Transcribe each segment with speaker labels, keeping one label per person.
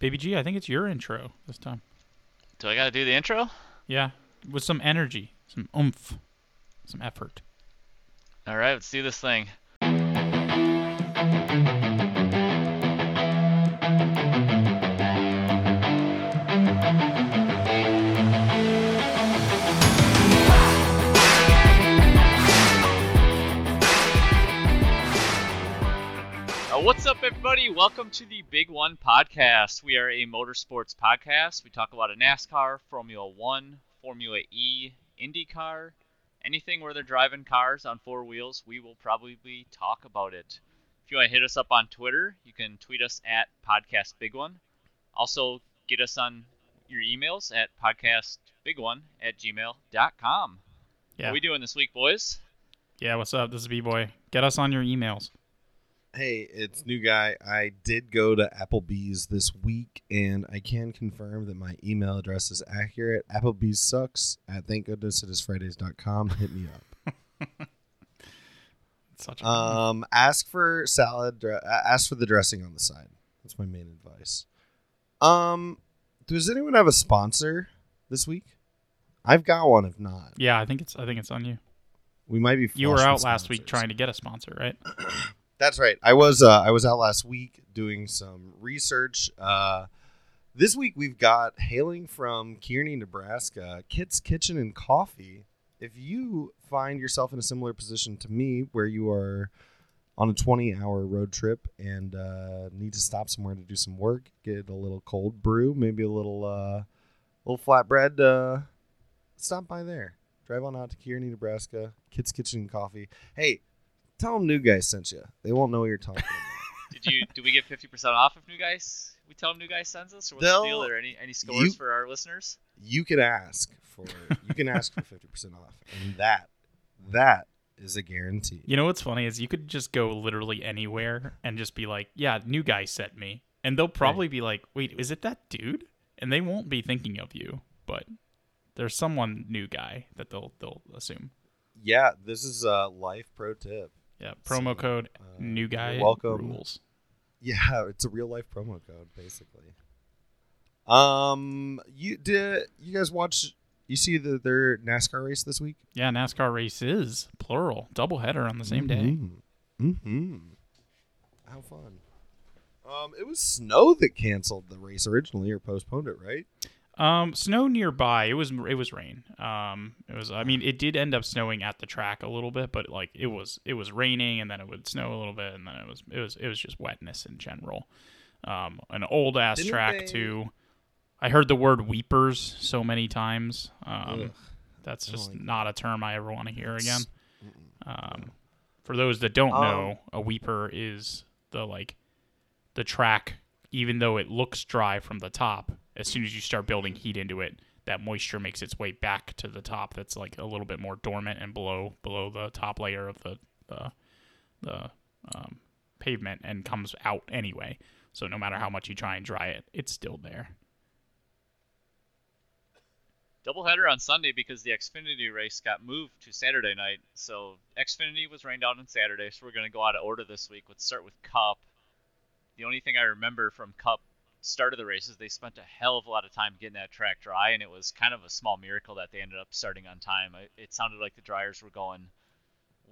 Speaker 1: Baby G, I think it's your intro this time.
Speaker 2: Do I got to do the intro?
Speaker 1: Yeah, with some energy, some oomph, some effort.
Speaker 2: All right, let's do this thing. Uh, what's up, everybody? Welcome to the Big One Podcast. We are a motorsports podcast. We talk about a NASCAR, Formula One, Formula E, IndyCar, anything where they're driving cars on four wheels. We will probably talk about it. If you want to hit us up on Twitter, you can tweet us at Podcast Big One. Also, get us on your emails at podcastbigone at gmail.com.
Speaker 1: Yeah.
Speaker 2: What are we doing this week, boys?
Speaker 1: Yeah, what's up? This is B Boy. Get us on your emails.
Speaker 3: Hey, it's new guy. I did go to Applebee's this week, and I can confirm that my email address is accurate. Applebee's sucks at thankgoodnessit'sfridays.com. Hit me up.
Speaker 1: Such
Speaker 3: Um, ask for salad. Ask for the dressing on the side. That's my main advice. Um, does anyone have a sponsor this week? I've got one. If not,
Speaker 1: yeah. I think it's I think it's on you.
Speaker 3: we might be.
Speaker 1: You were out last week trying to get a sponsor, right?
Speaker 3: That's right. I was uh, I was out last week doing some research. Uh, this week we've got hailing from Kearney, Nebraska, Kit's Kitchen and Coffee. If you find yourself in a similar position to me, where you are on a 20-hour road trip and uh, need to stop somewhere to do some work, get a little cold brew, maybe a little uh, little flatbread, uh, stop by there. Drive on out to Kearney, Nebraska, Kit's Kitchen and Coffee. Hey, tell them new guys sent you. They won't know what you're talking about.
Speaker 2: Did you do we get fifty percent off if new guys? We tell them new guys sends us, or what's
Speaker 3: They'll-
Speaker 2: the deal? Are any any scores
Speaker 3: you-
Speaker 2: for our listeners?
Speaker 3: you can ask for you can ask for 50% off and that that is a guarantee
Speaker 1: You know what's funny is you could just go literally anywhere and just be like, "Yeah, new guy sent me," and they'll probably be like, "Wait, is it that dude?" And they won't be thinking of you, but there's someone new guy that they'll they'll assume.
Speaker 3: yeah this is a life pro tip
Speaker 1: Yeah, promo
Speaker 3: So,
Speaker 1: code
Speaker 3: uh,
Speaker 1: new guy
Speaker 3: welcome.
Speaker 1: rules.
Speaker 3: yeah it's a real life promo code basically um you did you guys watch you see the their nascar race this week
Speaker 1: Yeah, NASCAR races plural, double header on the same day.
Speaker 3: mm-hmm how fun um it was snow that canceled the race originally or postponed it right
Speaker 1: Um, snow nearby. It was it was rain. Um, it was. I mean, it did end up snowing at the track a little bit, but like it was it was raining, and then it would snow a little bit, and then it was it was it was just wetness in general. Um, an old ass track
Speaker 3: they-
Speaker 1: too. I heard the word weepers so many times. Um, that's just
Speaker 3: like
Speaker 1: not a term I ever want to hear again. Um, for those that don't
Speaker 3: Um,
Speaker 1: know, a weeper is the like the track, even though it looks dry from the top, as soon as you start building heat into it, that moisture makes its way back to the top. That's like a little bit more dormant and below below the top layer of the the, the um, pavement and comes out anyway. So no matter how much you try and dry it, it's still there.
Speaker 2: Doubleheader on Sunday because the Xfinity race got moved to Saturday night. So Xfinity was rained out on Saturday, so we're gonna go out of order this week. Let's start with Cup. The only thing I remember from Cup start of the races, they spent a hell of a lot of time getting that track dry, and it was kind of a small miracle that they ended up starting on time. It sounded like the dryers were going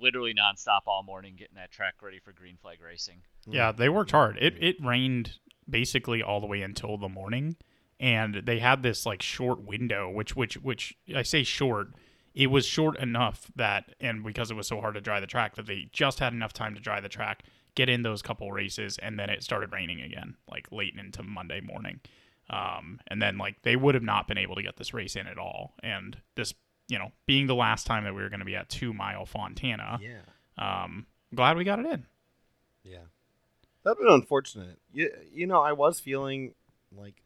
Speaker 2: literally nonstop all morning, getting that track ready for green flag racing.
Speaker 1: Yeah, they worked hard. It mm-hmm. it rained basically all the way until the morning, and they had this like short window, which which which I say short. It was short enough that, and because it was so hard to dry the track, that they just had enough time to dry the track, get in those couple races, and then it started raining again, like late into Monday morning. Um, and then like they would have not been able to get this race in at all. And this, you know, being the last time that we were going to be at Two Mile Fontana,
Speaker 3: yeah
Speaker 1: um, glad we got it in.
Speaker 3: Yeah. That'd been unfortunate. You, you know, I was feeling like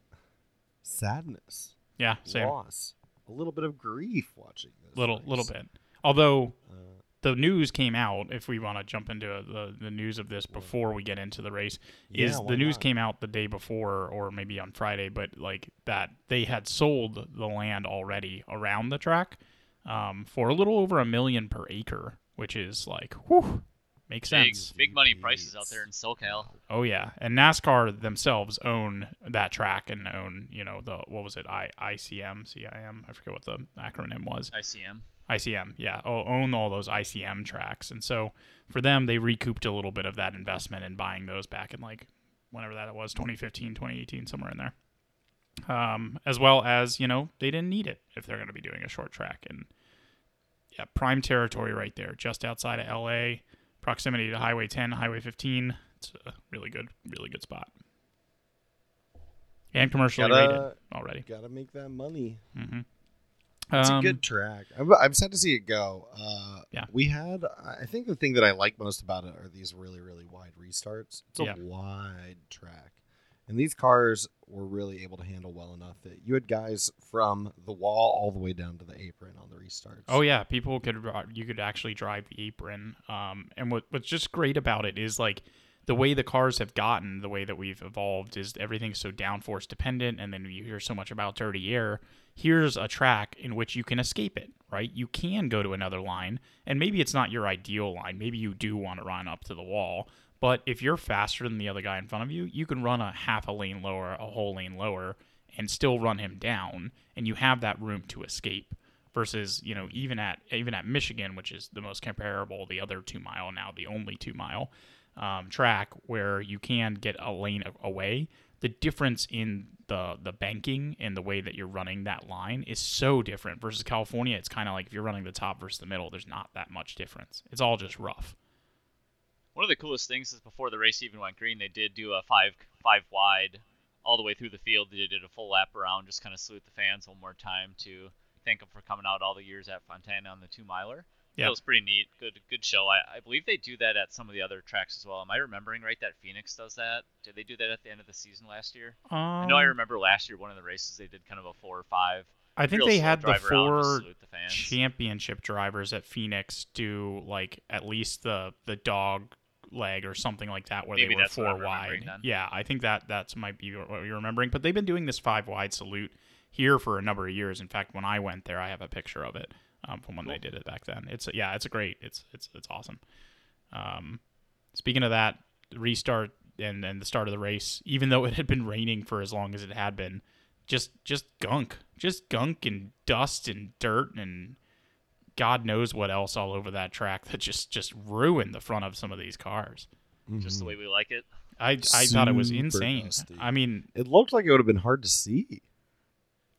Speaker 3: sadness,
Speaker 1: Yeah, same.
Speaker 3: loss, a little bit of grief watching this.
Speaker 1: little
Speaker 3: race.
Speaker 1: little bit. Although
Speaker 3: Uh,
Speaker 1: the news came out, if we want to jump into the the news of this before we get into the race, is
Speaker 3: Yeah, why
Speaker 1: the news
Speaker 3: not?
Speaker 1: came out the day before or maybe on Friday, but like that they had sold the land already around the track um, for a little over a million per acre, which is like, whew, makes
Speaker 2: Big,
Speaker 1: sense.
Speaker 2: big money prices out there in SoCal.
Speaker 1: Oh yeah, and NASCAR themselves own that track and own you know the what was it I ICM CIM I forget what the acronym was
Speaker 2: ICM.
Speaker 1: ICM yeah own all those ICM tracks. And so for them they recouped a little bit of that investment in buying those back in like whenever that was 2015 2018 somewhere in there. Um, as well as you know they didn't need it if they're going to be doing a short track. And yeah prime territory right there just outside of LA proximity to Highway 10 Highway 15 it's a really good really good spot. And commercially
Speaker 3: Gotta-
Speaker 1: rated already.
Speaker 3: Gotta make that money.
Speaker 1: hmm
Speaker 3: It's
Speaker 1: um,
Speaker 3: a good track. I'm, I'm sad to see it go. Uh,
Speaker 1: Yeah.
Speaker 3: We had, I think the thing that I like most about it are these really, really wide restarts. It's a
Speaker 1: Yeah.
Speaker 3: wide track. And these cars were really able to handle well enough that you had guys from the wall all the way down to the apron on the restarts.
Speaker 1: Oh yeah, people could you could actually drive the apron. Um, and what what's just great about it is like the way the cars have gotten, the way that we've evolved is everything's so downforce dependent, and then you hear so much about dirty air. Here's a track in which you can escape it, right? You can go to another line, and maybe it's not your ideal line. Maybe you do want to run up to the wall, but if you're faster than the other guy in front of you, you can run a half a lane lower, a whole lane lower, and still run him down, and you have that room to escape versus you know even at even at Michigan, which is the most comparable, the other two mile now, the only two mile um, track where you can get a lane away. The difference in the the banking and the way that you're running that line is so different versus California. It's kind of like if you're running the top versus the middle, there's not that much difference. It's all just rough.
Speaker 2: One of the coolest things is before the race even went green, they did do a five five wide all the way through the field. They did a full lap around, just kind of salute the fans one more time to thank them for coming out all the years at Fontana on the two miler.
Speaker 1: Yeah.
Speaker 2: That was pretty neat. Good good show. I, I believe they do that at some of the other tracks as well. Am I remembering right that Phoenix does that? Did they do that at the end of the season last year?
Speaker 1: Um,
Speaker 2: I know I remember last year one of the races they did kind of a four or five.
Speaker 1: I think they had the
Speaker 2: drive around, just
Speaker 1: four
Speaker 2: the fans.
Speaker 1: championship drivers at Phoenix do like at least the the dog leg or something like that where
Speaker 2: Maybe
Speaker 1: they were four wide. Yeah, I think that that's might be what you're remembering. But they've been doing this five wide salute here for a number of years. In fact, when I went there, I have a picture of it um, from when they did it back then. It's yeah, it's a great. It's it's it's awesome. Um, speaking of that, restart and and the start of the race, even though it had been raining for as long as it had been, just just gunk, just gunk and dust and dirt and God knows what else all over that track that just just ruined the front of some of these cars.
Speaker 2: Just the way we like it.
Speaker 1: I I thought it was insane.
Speaker 3: dusty.
Speaker 1: I mean,
Speaker 3: It looked like it would have been hard to see.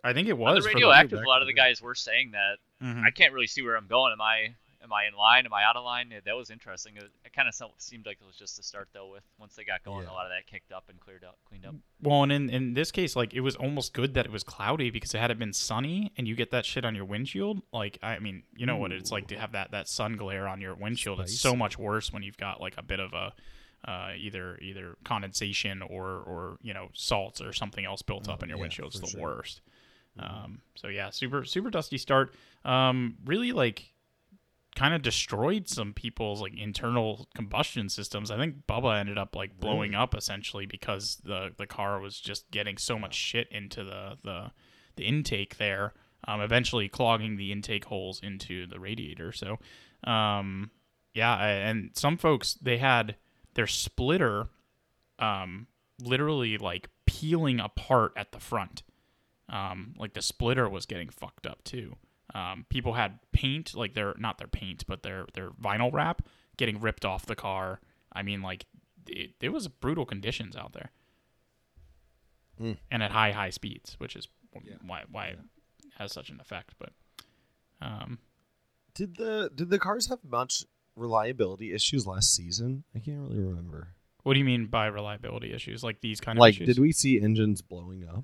Speaker 1: I think it
Speaker 2: On
Speaker 1: was
Speaker 2: the
Speaker 1: for
Speaker 2: radioactive, a lot of
Speaker 3: the
Speaker 2: the guys were saying that.
Speaker 1: Mhm.
Speaker 2: I can't really see where I'm going. Am I am I in line? Am I out of line? Yeah, That was interesting. It, it kind of seemed like it was just to start though. With once they got going,
Speaker 3: Yeah.
Speaker 2: a lot of that kicked up and cleared up, cleaned up.
Speaker 1: Well, and in, in this case, like it was almost good that it was cloudy because it had it been sunny and you get that shit on your windshield. Like, I mean, you know what it's like to have that that sun glare on your windshield. It's so much worse when you've got like a bit of a uh, either either condensation or or you know salts or something else built up
Speaker 3: Oh,
Speaker 1: in your
Speaker 3: yeah,
Speaker 1: windshield. It's the
Speaker 3: sure.
Speaker 1: worst. Um, so yeah, super super dusty start. Um, really like kind of destroyed some people's like internal combustion systems. I think Bubba ended up like blowing up essentially because the the car was just getting so much shit into the the the intake there. Um, eventually clogging the intake holes into the radiator. So, um, yeah, and some folks they had their splitter, um, literally like peeling apart at the front. Um, like the splitter was getting fucked up too. Um, people had paint, like their not their paint, but their their vinyl wrap getting ripped off the car. I mean, like it, it was brutal conditions out there,
Speaker 3: Mm.
Speaker 1: and at high high speeds, which is
Speaker 3: Yeah.
Speaker 1: why why it has such an effect. But um,
Speaker 3: Did the did the cars have much reliability issues last season? I can't really remember.
Speaker 1: what do you mean by reliability issues? Like these kind of
Speaker 3: Like,
Speaker 1: issues?
Speaker 3: did we see engines blowing up?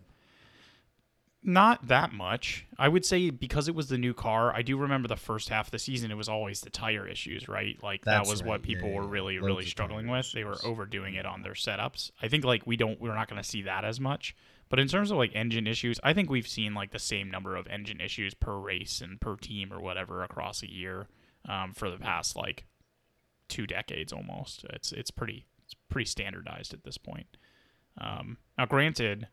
Speaker 1: Not that much. I would say because it was the new car, I do remember the first half of the season it was always the tire issues, right? Like
Speaker 3: That's
Speaker 1: that was
Speaker 3: right.
Speaker 1: what people
Speaker 3: Yeah,
Speaker 1: were really really struggling with. They were overdoing it on their setups. I think like we don't we're not going to see that as much. But in terms of like engine issues, I think we've seen like the same number of engine issues per race and per team or whatever across a year um, for the past like two decades almost. It's it's pretty it's pretty standardized at this point. Um, now, granted,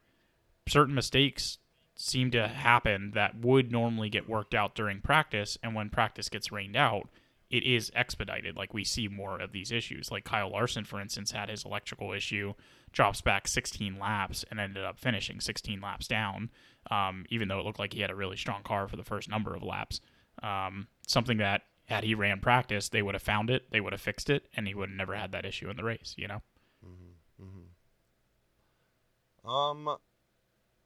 Speaker 1: certain mistakes seem to happen that would normally get worked out during practice, and when practice gets rained out, it is expedited. Like we see more of these issues. Like Kyle Larson, for instance, had his electrical issue, drops back 16 laps, and ended up finishing 16 laps down. Um, even though it looked like he had a really strong car for the first number of laps. Um, something that had he ran practice, they would have found it, they would have fixed it, and he would have never had that issue in the race. You know.
Speaker 3: Um,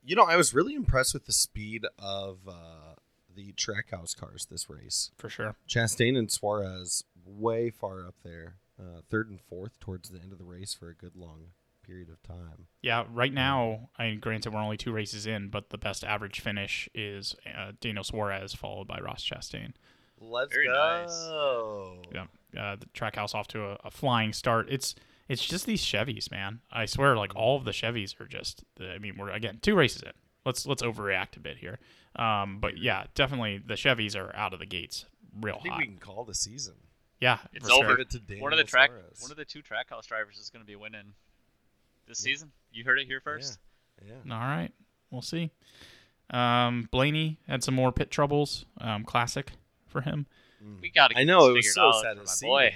Speaker 3: you know, I was really impressed with the speed of uh, the Trackhouse cars this race.
Speaker 1: For sure.
Speaker 3: Chastain and Suarez way far up there, uh, third and fourth towards the end of the race for a good long period of time.
Speaker 1: Yeah, right now, I mean, granted, we're only two races in, but the best average finish is uh, Daniel Suarez, followed by Ross Chastain.
Speaker 3: Let's
Speaker 2: Very
Speaker 3: go.
Speaker 1: Yeah, uh, the Trackhouse off to a, a flying start. It's it's just these Chevys, man. I swear, like all of the Chevys are just. I mean, we're again two races in. Let's let's overreact a bit here. Um, but yeah, definitely the Chevys are out of the gates real
Speaker 3: I think
Speaker 1: hot.
Speaker 3: we can call the season.
Speaker 1: yeah,
Speaker 2: It's
Speaker 1: for sure.
Speaker 2: over.
Speaker 3: It to Daniel
Speaker 2: one of the track,
Speaker 3: Suarez.
Speaker 2: one of the two trackhouse drivers is going to be winning this
Speaker 3: Yeah.
Speaker 2: season. You heard it here first.
Speaker 3: Yeah.
Speaker 1: All right, we'll see. Um, Blaney had some more pit troubles. Um, classic for him.
Speaker 3: Mm.
Speaker 2: We got to.
Speaker 3: I know it was so sad
Speaker 2: for
Speaker 3: to
Speaker 2: my
Speaker 3: see.
Speaker 2: boy.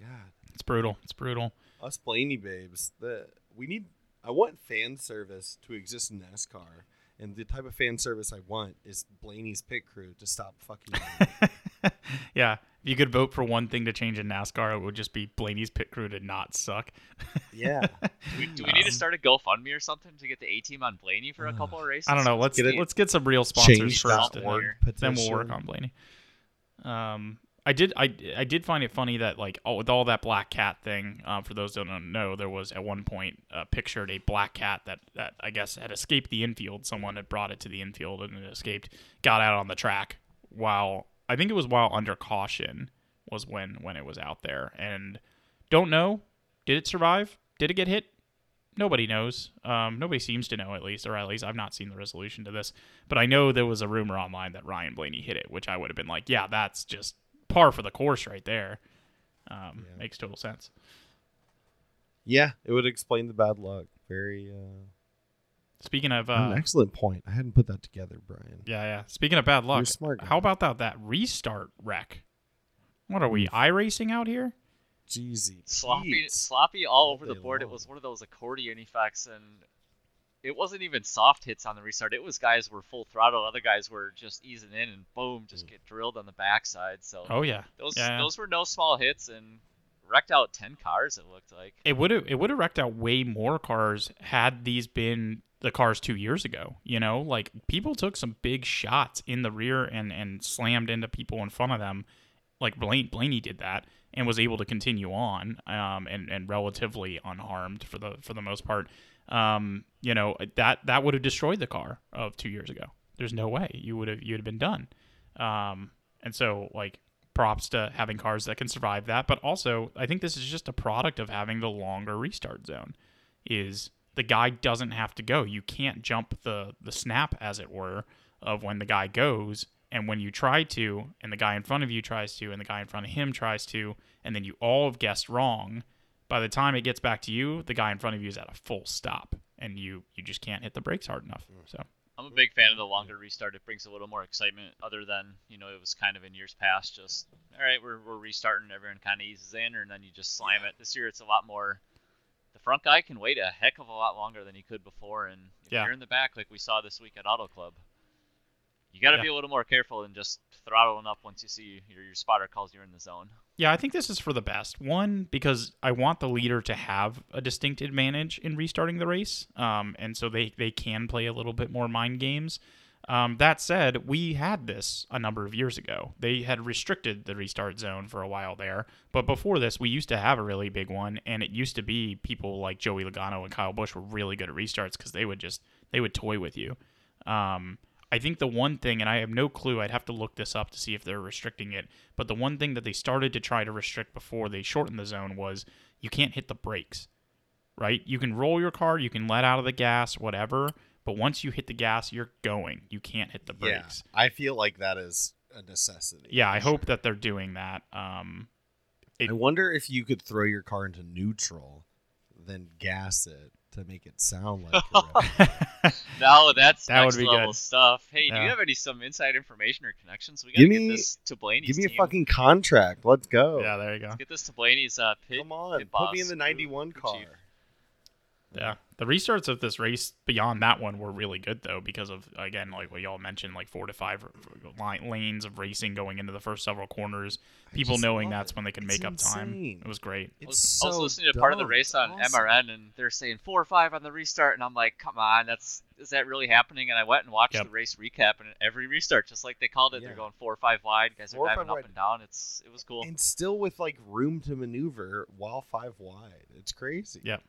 Speaker 3: man. God,
Speaker 1: It's brutal. It's brutal.
Speaker 3: Us Blaney babes. The we need. I want fan service to exist in NASCAR, and the type of fan service I want is Blaney's pit crew to stop fucking.
Speaker 1: yeah, if you could vote for one thing to change in NASCAR, it would just be Blaney's pit crew to not suck.
Speaker 3: yeah.
Speaker 2: Do we, do we need
Speaker 1: Um,
Speaker 2: to start a GoFundMe or something to get the A team on Blaney for a couple of races?
Speaker 1: I don't know. Let's
Speaker 3: Get it-
Speaker 1: let's get some real sponsors first,
Speaker 3: that
Speaker 1: and then, then we'll work on Blaney. Um, I did I I did find it funny that like with all that black cat thing. Uh, for those who don't know, there was at one point uh, pictured a black cat that that I guess had escaped the infield. Someone had brought it to the infield and it escaped. Got out on the track while I think it was while under caution was when when it was out there and don't know did it survive did it get hit nobody knows. Um, nobody seems to know, at least, or at least I've not seen the resolution to this. But I know there was a rumor online that Ryan Blaney hit it, which I would have been like, yeah, that's just par for the course right there. Um,
Speaker 3: Yeah.
Speaker 1: Makes total sense.
Speaker 3: Yeah, it would explain the bad luck. Very uh,
Speaker 1: Speaking of,
Speaker 3: an
Speaker 1: uh,
Speaker 3: excellent point. I hadn't put that together, Brian.
Speaker 1: yeah, yeah. Speaking of bad luck,
Speaker 3: You're smart. guy.
Speaker 1: how about that that restart wreck? What are we iRacing out here?
Speaker 3: Jeezy.
Speaker 2: sloppy, sloppy all
Speaker 3: all
Speaker 2: over the
Speaker 3: day
Speaker 2: board. It was one of those accordion effects, and it wasn't even soft hits on the restart. It was guys were full throttle, other guys were just easing in, and boom, just get drilled on the backside. So
Speaker 1: Oh yeah,
Speaker 2: those
Speaker 1: yeah, yeah.
Speaker 2: those were no small hits, and wrecked out ten cars. It looked like.
Speaker 1: it would have it would have wrecked out way more cars had these been the cars two years ago. You know, like people took some big shots in the rear and and slammed into people in front of them. Like Blaine, Blaney did that and was able to continue on um, and and relatively unharmed for the for the most part. Um, you know that that would have destroyed the car of two years ago. There's no way you would have you'd have been done. Um, and so like props to having cars that can survive that, but also I think this is just a product of having the longer restart zone. Is the guy doesn't have to go. You can't jump the the snap as it were of when the guy goes and when you try to and the guy in front of you tries to and the guy in front of him tries to and then you all have guessed wrong by the time it gets back to you the guy in front of you is at a full stop and you you just can't hit the brakes hard enough mm. so
Speaker 2: I'm a big fan of the longer restart. It brings a little more excitement, other than you know it was kind of in years past. Just all right, we're we're restarting. Everyone kind of eases in, and then you just slam it. This year it's a lot more. The front guy can wait a heck of a lot longer than he could before, and if
Speaker 1: Yeah.
Speaker 2: you're in the back like we saw this week at Auto Club, you got to
Speaker 1: Yeah.
Speaker 2: be a little more careful and just throttling up once you see your your spotter calls you're in the zone.
Speaker 1: Yeah, I think this is for the best. One, because I want the leader to have a distinct advantage in restarting the race, um, and so they they can play a little bit more mind games. Um, that said, we had this a number of years ago. They had restricted the restart zone for a while there, but before this, we used to have a really big one, and it used to be people like Joey Logano and Kyle Busch were really good at restarts because they would just they would toy with you. Um, I think the one thing, and I have no clue, I'd have to look this up to see if they're restricting it, but the one thing that they started to try to restrict before they shortened the zone was you can't hit the brakes, right? You can roll your car, you can let out of the gas, whatever, but once you hit the gas, you're going. You can't hit the brakes. Yeah.
Speaker 3: I feel like that is a necessity.
Speaker 1: Yeah, I
Speaker 3: for
Speaker 1: hope that they're doing that. Um, it-
Speaker 3: I wonder if you could throw your car into neutral, then gas it to make it sound like.
Speaker 2: No, that's
Speaker 1: That would be
Speaker 2: level
Speaker 1: good.
Speaker 2: stuff. Hey, do you have any some inside information or connections? We gotta
Speaker 3: Give
Speaker 2: get
Speaker 3: me-
Speaker 2: this to Blaney's
Speaker 3: Give me a fucking contract. Let's go.
Speaker 1: Yeah, there you go.
Speaker 2: Let's get this to Blaney's uh, pit.
Speaker 3: Come on,
Speaker 2: pit
Speaker 3: put me in the '91
Speaker 2: Crew
Speaker 3: car.
Speaker 2: chief.
Speaker 1: Yeah, the restarts of this race beyond that one were really good though, because of again, like what y'all mentioned, like four to five line, lanes of racing going into the first several corners. People knowing that's
Speaker 3: it.
Speaker 1: when they can
Speaker 3: It's
Speaker 1: make up time. It was great.
Speaker 2: I was,
Speaker 3: so
Speaker 2: I was listening to part of the race on
Speaker 3: awesome.
Speaker 2: MRN, and they're saying four or five on the restart, and I'm like, come on, that's is that really happening? And I went and watched
Speaker 1: Yep.
Speaker 2: the race recap, and every restart, just like they called it,
Speaker 3: Yeah.
Speaker 2: they're going four or five wide. Guys
Speaker 3: Four
Speaker 2: are diving up
Speaker 3: wide.
Speaker 2: and down. It's it was cool.
Speaker 3: And still with like room to maneuver while five wide. It's crazy.
Speaker 1: Yep.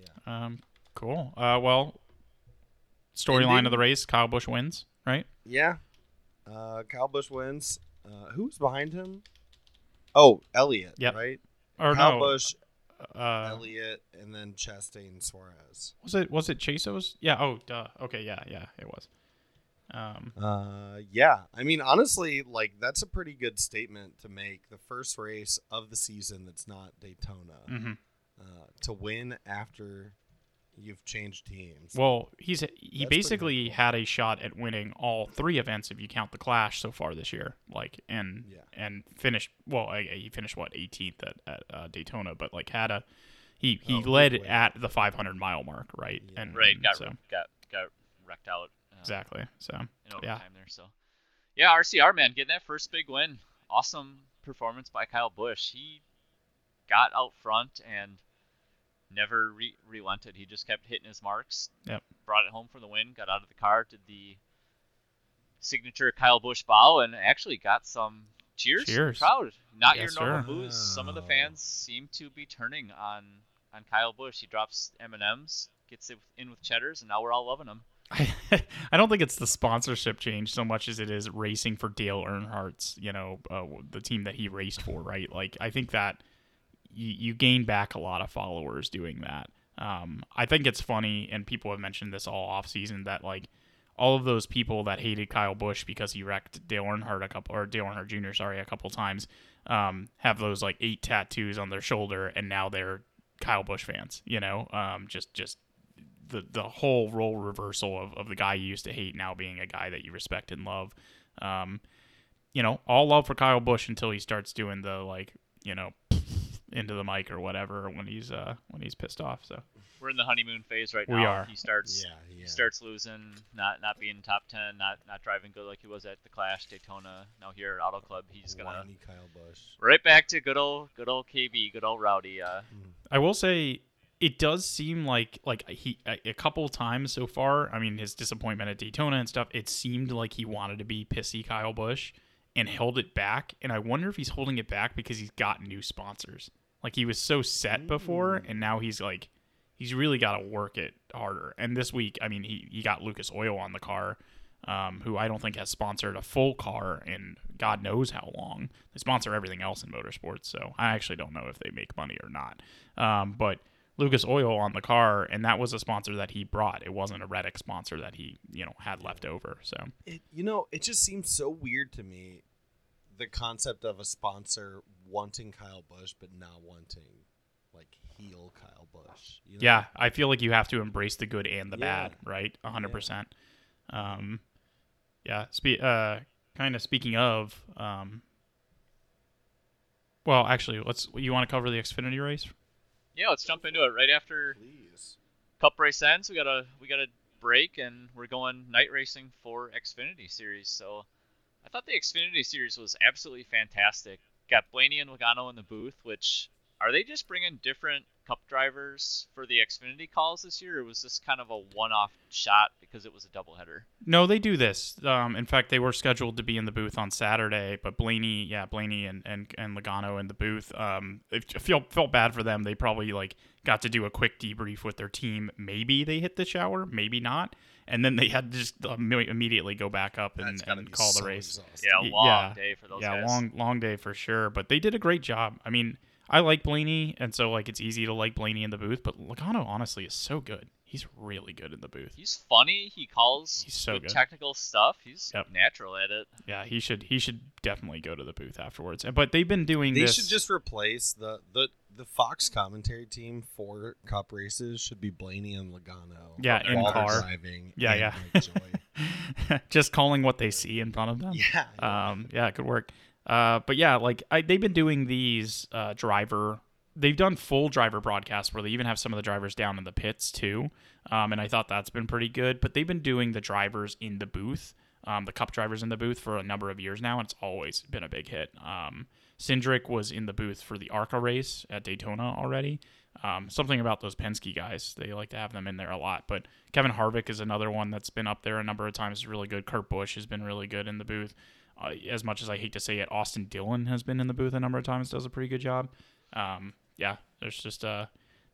Speaker 3: Yeah.
Speaker 1: Um, cool. Uh, well, storyline of the race: Kyle Busch wins. Right.
Speaker 3: Yeah. Uh, Kyle Busch wins. Uh, who's behind him? Oh, Elliott.
Speaker 1: Yep.
Speaker 3: Right.
Speaker 1: Or
Speaker 3: Kyle
Speaker 1: no?
Speaker 3: Busch,
Speaker 1: uh,
Speaker 3: Elliott, and then Chastain Suarez.
Speaker 1: was it was it Chasos? Yeah. Oh, duh. Okay. Yeah. Yeah. It was. Um,
Speaker 3: Uh, yeah. I mean, honestly, like that's a pretty good statement to make. The first race of the season that's not Daytona
Speaker 1: mhm.
Speaker 3: Uh, to win after you've changed teams.
Speaker 1: Well, he's he
Speaker 3: pretty
Speaker 1: basically
Speaker 3: cool.
Speaker 1: had a shot at winning all three events if you count the Clash so far this year. Like and
Speaker 3: Yeah.
Speaker 1: and finished well. I, he finished what 18th at, at uh, Daytona, but like had a he he
Speaker 3: Oh,
Speaker 1: led
Speaker 3: wait.
Speaker 1: at the 500 mile mark, right?
Speaker 3: Yeah.
Speaker 1: And
Speaker 2: right, got
Speaker 1: so
Speaker 2: got got wrecked out. Uh,
Speaker 1: exactly. So yeah.
Speaker 2: overtime there. So, yeah, RCR man getting that first big win. Awesome performance by Kyle Busch. He got out front and never re- relented. He just kept hitting his marks.
Speaker 1: Yep.
Speaker 2: Brought it home for the win. Got out of the car, did the signature Kyle Busch bow, and actually got some cheers.
Speaker 1: Cheers.
Speaker 2: crowd. Not
Speaker 1: Yes,
Speaker 2: your normal
Speaker 1: sir.
Speaker 2: booze. Some of the fans seem to be turning on on Kyle Busch. He drops M and M's, gets it in with cheddars, and now we're all loving him.
Speaker 1: I, I don't think it's the sponsorship change so much as it is racing for Dale Earnhardt's, you know, uh, the team that he raced for, right? Like, I think that you, you gain back a lot of followers doing that. Um, I think it's funny, and people have mentioned this all off season that like all of those people that hated Kyle Busch because he wrecked Dale Earnhardt a couple or Dale Earnhardt Jr. sorry a couple times um, have those like eight tattoos on their shoulder, and now they're Kyle Busch fans. You know, um, just just the the whole role reversal of, of the guy you used to hate now being a guy that you respect and love. Um, you know, all love for Kyle Busch until he starts doing the like, you know, into the mic or whatever when he's uh when he's pissed off. So
Speaker 2: We're in the honeymoon phase right
Speaker 1: We
Speaker 2: now.
Speaker 1: are.
Speaker 2: He starts
Speaker 3: yeah, yeah.
Speaker 2: he starts losing, not not being top ten, not not driving good like he was at the Clash, Daytona. Now here at Auto Club, he's gonna
Speaker 3: Whiny Kyle Busch.
Speaker 2: right back to good old good old KB, good old Rowdy. Uh,
Speaker 1: I will say it does seem like like he a, a couple times so far. I mean, his disappointment at Daytona and stuff. It seemed like he wanted to be pissy Kyle Busch and held it back. And I wonder if he's holding it back because he's got new sponsors. Like he was so set before, and now he's like he's really got to work it harder. And this week, I mean, he he got Lucas Oil on the car. Um, who I don't think has sponsored a full car in God knows how long. They sponsor everything else in motorsports, so I actually don't know if they make money or not. Um, but Lucas Oil on the car, and that was a sponsor that he brought. It wasn't a Reddick sponsor that he, you know, had left over. So
Speaker 3: It, you know, it just seems so weird to me, the concept of a sponsor wanting Kyle Busch but not wanting like heel Kyle Busch. You know?
Speaker 1: yeah, I feel like you have to embrace the good and the
Speaker 3: Yeah.
Speaker 1: bad, right? A hundred percent. Um, yeah. Spe- uh, kind of speaking of, um, well, actually, let's. You want to cover the Xfinity race?
Speaker 2: yeah, let's jump into it right after
Speaker 3: Please.
Speaker 2: Cup race ends. We got a we got a break, and we're going night racing for Xfinity Series. So I thought the Xfinity Series was absolutely fantastic. Got Blaney and Logano in the booth, which are they just bringing different Cup drivers for the Xfinity calls this year, or was this kind of a one-off shot because it was a doubleheader?
Speaker 1: No, they do this. Um, in fact, they were scheduled to be in the booth on Saturday, but Blaney, yeah, Blaney and and, and Logano in the booth. Um, it I feel felt bad for them. They probably like got to do a quick debrief with their team. Maybe they hit the shower, maybe not, and then they had to just um, imme- immediately go back up and, and
Speaker 3: be
Speaker 1: call the race.
Speaker 3: exhausting.
Speaker 2: Yeah, long
Speaker 1: yeah.
Speaker 2: day for those guys.
Speaker 1: yeah,
Speaker 2: guys.
Speaker 1: long long day for sure. But they did a great job. I mean, I like Blaney, and so like it's easy to like Blaney in the booth. But Logano honestly is so good. He's really good in the booth.
Speaker 2: He's funny. He calls
Speaker 1: He's so
Speaker 2: good,
Speaker 1: good.
Speaker 2: technical stuff. He's
Speaker 1: Yep.
Speaker 2: natural at it.
Speaker 1: Yeah, he should he should definitely go to the booth afterwards. But they've been doing
Speaker 3: They
Speaker 1: this.
Speaker 3: should just replace the, the the Fox commentary team for Cup races should be Blaney and Logano.
Speaker 1: Yeah, in
Speaker 2: their
Speaker 1: car.
Speaker 3: driving.
Speaker 1: Yeah, yeah.
Speaker 3: like,
Speaker 1: just calling what they see in front of them.
Speaker 3: yeah.
Speaker 1: Um, yeah, it could work. Uh, but yeah, like I, they've been doing these uh, driver. They've done full driver broadcasts where they even have some of the drivers down in the pits too. Um, and I thought that's been pretty good. But they've been doing the drivers in the booth, um, the cup drivers in the booth for a number of years now, and it's always been a big hit. Um, was in the booth for the ARCA race at Daytona already. Um, something about those Penske guys, they like to have them in there a lot. But Kevin Harvick is another one that's been up there a number of times. Really good. Kurt Busch has been really good in the booth. Uh, as much as I hate to say it, Austin Dillon has been in the booth a number of times. Does a pretty good job. Um, yeah, there's just uh,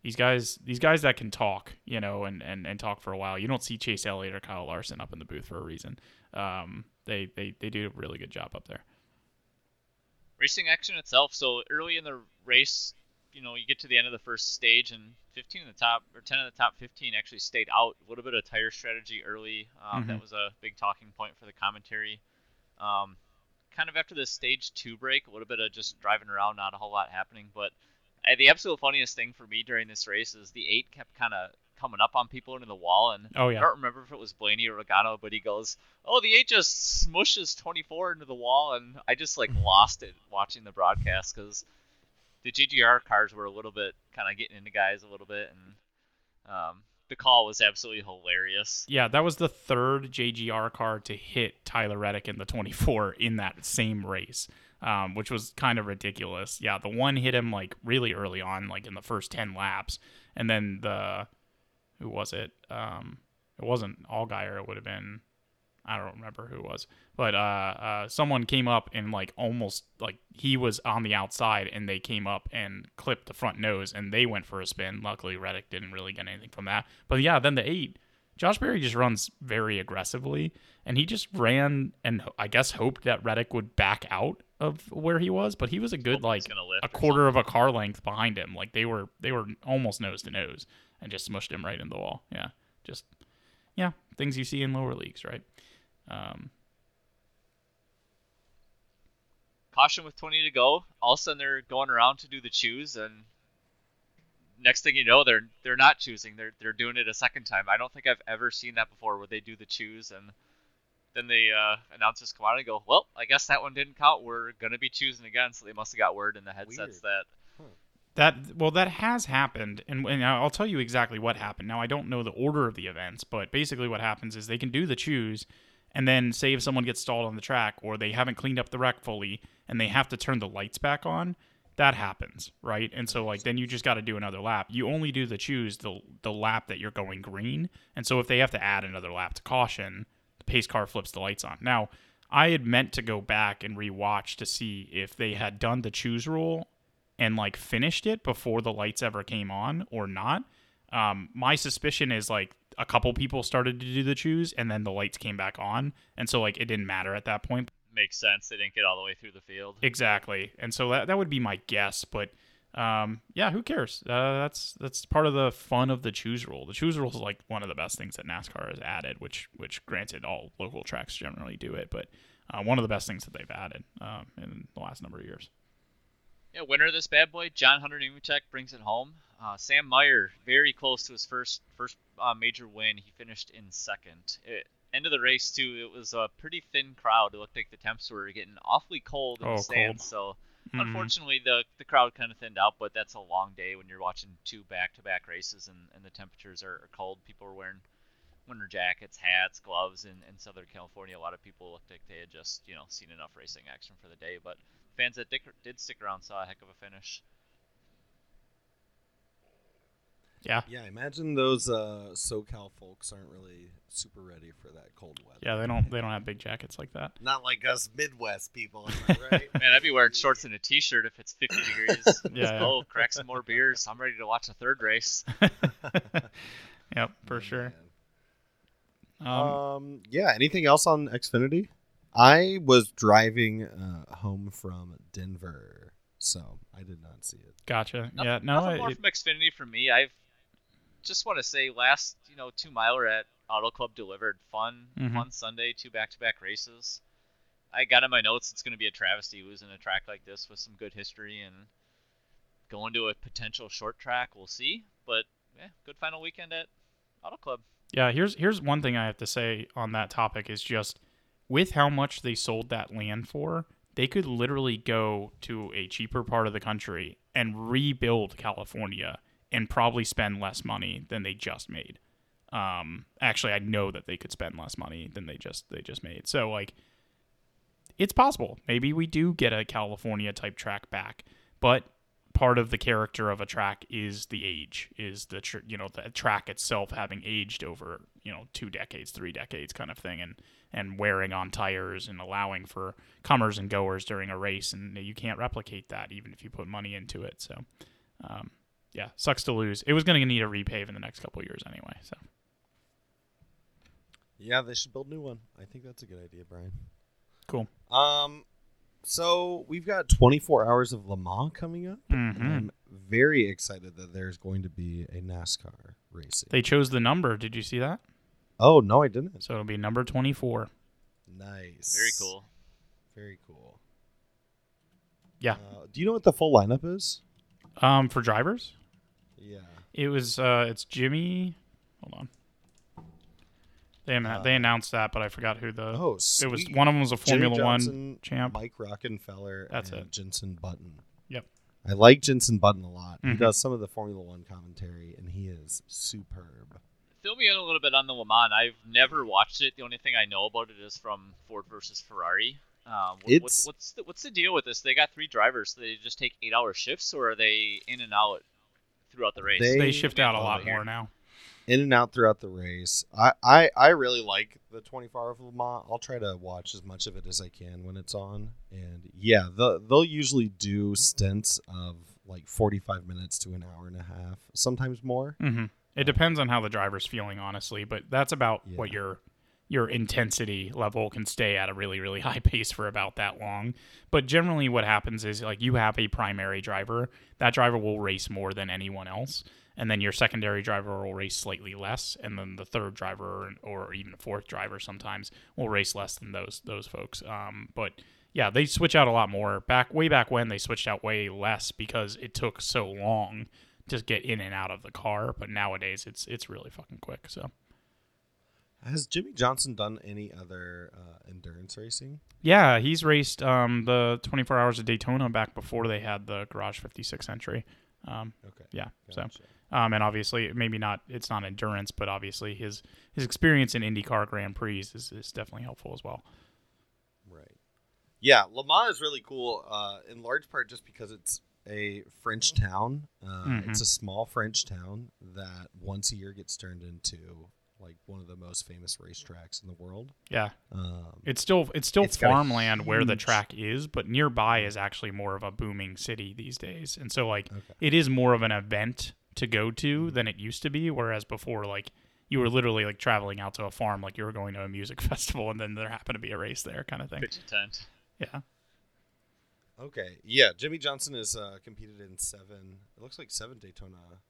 Speaker 1: these guys, these guys that can talk, you know, and, and, and talk for a while. You don't see Chase Elliott or Kyle Larson up in the booth for a reason. Um, they, they they do a really good job up there.
Speaker 2: racing action itself. So early in the race, you know, you get to the end of the first stage, and 15 in the top or 10 of the top 15 actually stayed out. A little bit of tire strategy early. Um, That
Speaker 1: Mhm.
Speaker 2: was a big talking point for the commentary. Um, kind of after the stage two break, a little bit of just driving around, not a whole lot happening. But the absolute funniest thing for me during this race is the eight kept kind of coming up on people into the wall, and
Speaker 1: Oh
Speaker 2: I don't remember if it was Blaney or Logano, but he goes, "Oh, the eight just smushes 24 into the wall," and I just like lost it watching the broadcast because the JGR cars were a little bit kind of getting into guys a little bit, and um, the call was absolutely hilarious.
Speaker 1: yeah. That was the third JGR car to hit Tyler Reddick in the 24 in that same race. Um, which was kind of ridiculous. Yeah, the one hit him like really early on, like in the first 10 laps, and then the who was it? Um, it wasn't Allgaier. It would have been I don't remember who it was, but uh, uh, someone came up and like almost like he was on the outside, and they came up and clipped the front nose, and they went for a spin. Luckily, Reddick didn't really get anything from that. But yeah, then the eight, Josh Berry just runs very aggressively, and he just ran and I guess hoped that Reddick would back out of where he was, but he was a good like
Speaker 2: was gonna lift
Speaker 1: a quarter of a car length behind him. Like they were they were almost nose to nose and just smushed him right in the wall. Yeah, just yeah, things you see in lower leagues, right? Um,
Speaker 2: Caution with 20 to go. All of a sudden they're going around to do the choose, and next thing you know, they're they're not choosing. They're they're doing it a second time. I don't think I've ever seen that before, where they do the choose and then the uh, announcers come out and go, "Well, I guess that one didn't count. We're gonna be choosing again." So they must have got word in the headsets that
Speaker 1: That well, that has happened, and, and I'll tell you exactly what happened. Now, I don't know the order of the events, but basically, what happens is they can do the choose, and then say if someone gets stalled on the track or they haven't cleaned up the wreck fully, and they have to turn the lights back on. That happens, right? And so, like, then you just got to do another lap. You only do the choose the the lap that you're going green, and so if they have to add another lap to caution, the pace car flips the lights on. Now, I had meant to go back and rewatch to see if they had done the choose rule and like finished it before the lights ever came on or not. Um, my suspicion is like a couple people started to do the choose and then the lights came back on, and so like it didn't matter at that point.
Speaker 2: Makes sense. They didn't get all the way through the field.
Speaker 1: Exactly, and so that that would be my guess, but. Um, yeah, who cares? Uh, that's that's part of the fun of the choose rule. The choose rule is like one of the best things that NASCAR has added, which which granted all local tracks generally do it, but uh, one of the best things that they've added um, in the last number of years.
Speaker 2: Yeah, winner of this bad boy, John Hunter Nemechek brings it home. Uh, Sam Mayer, very close to his first first uh, major win. He finished in second. It, end of the race too. It was a pretty thin crowd. It looked like the temps were getting awfully cold in
Speaker 1: Oh,
Speaker 2: the stands. Cold. So
Speaker 1: Mhm.
Speaker 2: unfortunately, the the crowd kind of thinned out. But that's a long day when you're watching two back-to-back races and, and the temperatures are, are cold. People are wearing winter jackets, hats, gloves. In, in Southern California, a lot of people looked like they had just you know seen enough racing action for the day. But fans that did, did stick around saw a heck of a finish.
Speaker 1: Yeah,
Speaker 3: Yeah, imagine those uh, SoCal folks aren't really super ready for that cold weather.
Speaker 1: yeah, they don't they don't have big jackets like that.
Speaker 3: Not like us Midwest people, right?
Speaker 2: Man, I'd be wearing shorts and a t-shirt if it's 50 degrees. Let's
Speaker 1: Yeah.
Speaker 2: go, crack some more beers. I'm ready to watch a third race.
Speaker 1: yep, for sure. Um,
Speaker 3: Um, yeah. Anything else on Xfinity? I was driving uh, home from Denver, so I did not see it.
Speaker 1: gotcha.
Speaker 2: Nothing,
Speaker 1: yeah, no,
Speaker 2: nothing more
Speaker 1: it,
Speaker 2: from Xfinity for me. I've just want to say last, you know, two miler at Auto Club delivered fun,
Speaker 1: Mhm.
Speaker 2: fun Sunday, two back-to-back races. I got in my notes it's going to be a travesty losing a track like this with some good history and going to a potential short track. We'll see, but yeah, good final weekend at Auto Club.
Speaker 1: Yeah, here's here's one thing I have to say on that topic is just with how much they sold that land for, they could literally go to a cheaper part of the country and rebuild California and probably spend less money than they just made. Um, actually, I know that they could spend less money than they just they just made. So like, it's possible. Maybe we do get a California type track back, but part of the character of a track is the age, is the tr- you know the track itself having aged over you know two decades, three decades, kind of thing, and and wearing on tires and allowing for comers and goers during a race, and you can't replicate that even if you put money into it. So, um, yeah, sucks to lose. It was going to need a repave in the next couple years anyway. So
Speaker 3: Yeah, they should build a new one. I think that's a good idea, Brian.
Speaker 1: cool.
Speaker 3: Um, so we've got 24 hours of Le Mans coming up. and
Speaker 1: hmm
Speaker 3: I'm very excited that there's going to be a NASCAR racing.
Speaker 1: They chose the number. Did you see that?
Speaker 3: oh no, I didn't.
Speaker 1: So it'll be number twenty four.
Speaker 3: Nice.
Speaker 2: Very cool.
Speaker 3: Very cool.
Speaker 1: Yeah.
Speaker 3: Uh, do you know what the full lineup is?
Speaker 1: Um, for drivers,
Speaker 3: Yeah.
Speaker 1: it was uh, it's Jimmie. Hold on. They annou- they
Speaker 3: Uh,
Speaker 1: announced that, but I forgot who the.
Speaker 3: Oh,
Speaker 1: it was
Speaker 3: sweet.
Speaker 1: one of them was a
Speaker 3: Jimmie
Speaker 1: Formula One
Speaker 3: Johnson,
Speaker 1: champ.
Speaker 3: Mike Rockenfeller,
Speaker 1: That's
Speaker 3: and
Speaker 1: it.
Speaker 3: Jenson Button.
Speaker 1: Yep.
Speaker 3: I like Jenson Button a lot. He
Speaker 1: Mhm.
Speaker 3: does some of the Formula One commentary, and he is superb.
Speaker 2: Fill me in a little bit on the Le Mans. I've never watched it. The only thing I know about it is from Ford versus Ferrari. Um, what,
Speaker 3: It's-
Speaker 2: what's what's the, what's the deal with this? They got three drivers. Do they just take eight-hour shifts, or are they in and out throughout the race?
Speaker 3: They-
Speaker 1: They shift out a lot more now.
Speaker 3: In and out throughout the race. I, I, I really like the 24 hour of Le Mans. I'll try to watch as much of it as I can when it's on. And yeah, the, they'll usually do stints of like 45 minutes to an hour and a half, sometimes more.
Speaker 1: hmm It depends on how the driver's feeling, honestly, but that's about what
Speaker 3: Yeah.
Speaker 1: Your intensity level can stay at a really really high pace for about that long. But generally, what happens is like you have a primary driver. That driver will race more than anyone else, and then your secondary driver will race slightly less, and then the third driver or even a fourth driver sometimes will race less than those those folks. Um, but yeah, they switch out a lot more. Back way back when they switched out way less because it took so long to get in and out of the car. But nowadays it's it's really fucking quick. So
Speaker 3: Has Jimmie Johnson done any other uh, endurance racing?
Speaker 1: yeah, he's raced um, the 24 Hours of Daytona back before they had the Garage 56 entry. Um,
Speaker 3: Okay.
Speaker 1: yeah, so um, and obviously maybe not it's not endurance, but obviously his his experience in IndyCar Grand Prix is, is definitely helpful as well.
Speaker 3: Right. Yeah, Le Mans is really cool, uh, in large part just because it's a French town. Uh,
Speaker 1: Mhm.
Speaker 3: It's a small French town that once a year gets turned into like one of the most famous racetracks in the world.
Speaker 1: Yeah,
Speaker 3: Um,
Speaker 1: It's still it's still
Speaker 3: It's got a
Speaker 1: farmland where the track is, but nearby is actually more of a booming city these days. And so like
Speaker 3: Okay.
Speaker 1: it is more of an event to go to than it used to be, whereas before like you were literally like traveling out to a farm like you were going to a music festival and then there happened to be a race there kind of thing.
Speaker 2: Pitch a tent.
Speaker 1: Yeah.
Speaker 3: okay. Yeah, Jimmie Johnson has uh, competed in seven. It looks like seven Daytona,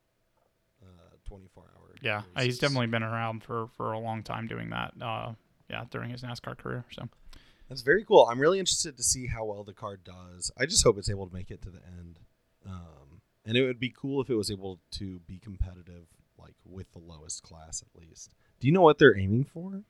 Speaker 3: uh, twenty-four hour.
Speaker 1: Yeah. Uh, He's definitely been around for for a long time doing that. Uh yeah, during his NASCAR career. So
Speaker 3: That's very cool. I'm really interested to see how well the car does. I just hope it's able to make it to the end. Um, and it would be cool if it was able to be competitive, like with the lowest class at least. Do you know what they're aiming for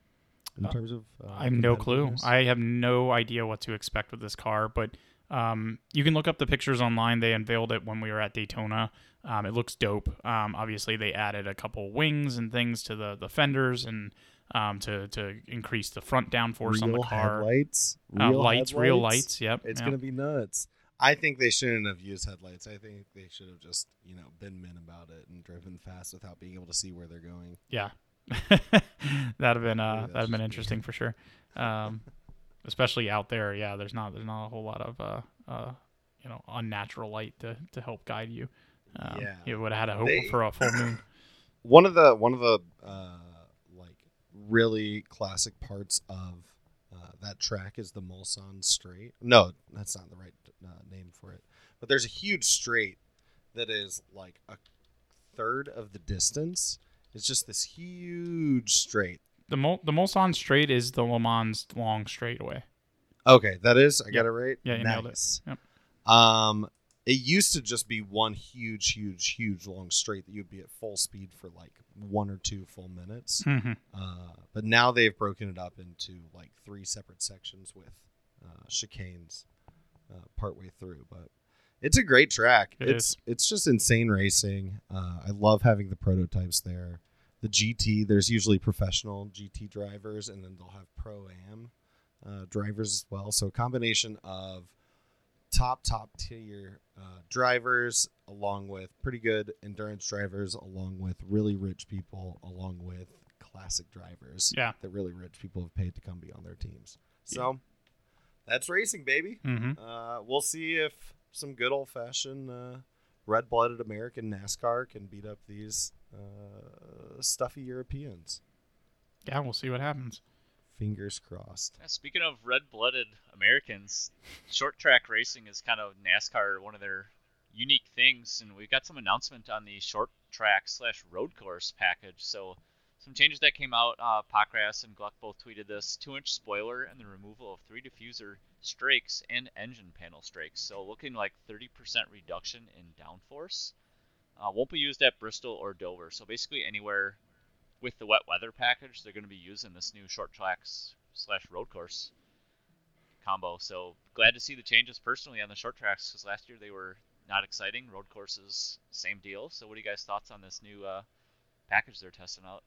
Speaker 3: in
Speaker 1: Uh,
Speaker 3: terms of? Uh,
Speaker 1: I have no clue. I have no idea what to expect with this car, but um, you can look up the pictures online. They unveiled it when we were at Daytona. Um, it looks dope. Um, obviously, they added a couple wings and things to the, the fenders and um, to to increase the front downforce on the car.
Speaker 3: headlights,
Speaker 1: Uh,
Speaker 3: real
Speaker 1: lights, real lights. Yep.
Speaker 3: It's
Speaker 1: yeah.
Speaker 3: gonna be nuts. I think they shouldn't have used headlights. I think they should have just, you know, been men about it and driven fast without being able to see where they're going.
Speaker 1: Yeah, that'd have been uh, that'd have been interesting for sure. Um, especially out there, yeah. There's not there's not a whole lot of uh, uh, you know unnatural light to, to help guide you. Um,
Speaker 3: Yeah.
Speaker 1: you would have had to hope
Speaker 3: They-
Speaker 1: for a full moon.
Speaker 3: one of the one of the uh, like really classic parts of uh, that track is the Mulsanne Straight. No, that's not the right uh, name for it. But there's a huge straight that is like a third of the distance. It's just this huge straight.
Speaker 1: The Mol- the Mulsanne Straight is the Le Mans long straightaway.
Speaker 3: Okay, that is. I
Speaker 1: Yep.
Speaker 3: got it right.
Speaker 1: Yeah, you nailed it. Yep.
Speaker 3: Um, it used to just be one huge, huge, huge long straight that you'd be at full speed for like one or two full minutes.
Speaker 1: hmm
Speaker 3: Uh, but now they've broken it up into like three separate sections with uh, chicanes uh, partway through. But it's a great track.
Speaker 1: It
Speaker 3: it's it's just insane racing. Uh, I love having the prototypes there. The GT, there's usually professional GT drivers, and then they'll have pro am uh, drivers as well. So a combination of top top tier uh, drivers along with pretty good endurance drivers along with really rich people along with classic drivers
Speaker 1: Yeah.
Speaker 3: that really rich people have paid to come be on their teams. So that's racing baby.
Speaker 1: Hmm
Speaker 3: uh, we'll see if some good old-fashioned uh, red-blooded american nascar can beat up these uh, stuffy europeans.
Speaker 1: Yeah, we'll see what happens.
Speaker 3: Fingers crossed
Speaker 2: Yeah, speaking of red-blooded Americans, short track racing is kind of NASCAR one of their unique things, and we've got some announcement on the short track slash road course package. So some changes that came out. Uh, and Gluck both tweeted this: two-inch spoiler and the removal of three diffuser strakes and engine panel strakes. So looking like 30% reduction in downforce. Uh, won't be used at Bristol or Dover. So basically anywhere with the wet weather package, they're going to be using this new short tracks slash road course combo. So glad to see the changes personally on the short tracks because last year they were not exciting. Road courses, same deal. So what are you guys' thoughts on this new uh, package they're testing out?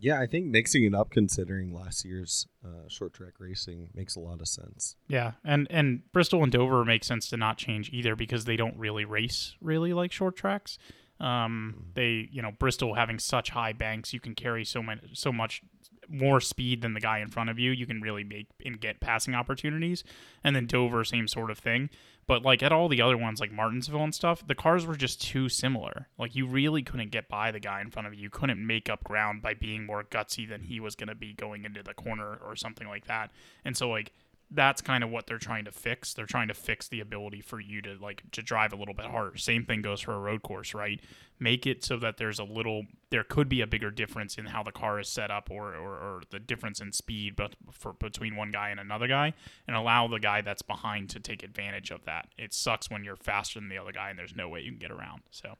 Speaker 3: Yeah, I think mixing it up, considering last year's uh, short track racing, makes a lot of sense.
Speaker 1: Yeah, and and Bristol and Dover make sense to not change either because they don't really race really like short tracks. Um, they you know Bristol having such high banks, you can carry so much so much more speed than the guy in front of you. You can really make and get passing opportunities. And then Dover, same sort of thing. But like at all the other ones, like Martinsville and stuff, the cars were just too similar. Like you really couldn't get by the guy in front of you. You couldn't make up ground by being more gutsy than he was going to be going into the corner or something like that. And so like that's kind of what they're trying to fix. They're trying to fix the ability for you to like to drive a little bit harder. Same thing goes for a road course, right? Make it so that there's a little there could be a bigger difference in how the car is set up or or, or the difference in speed but for between one guy and another guy and allow the guy that's behind to take advantage of that. It sucks when you're faster than the other guy and there's no way you can get around. So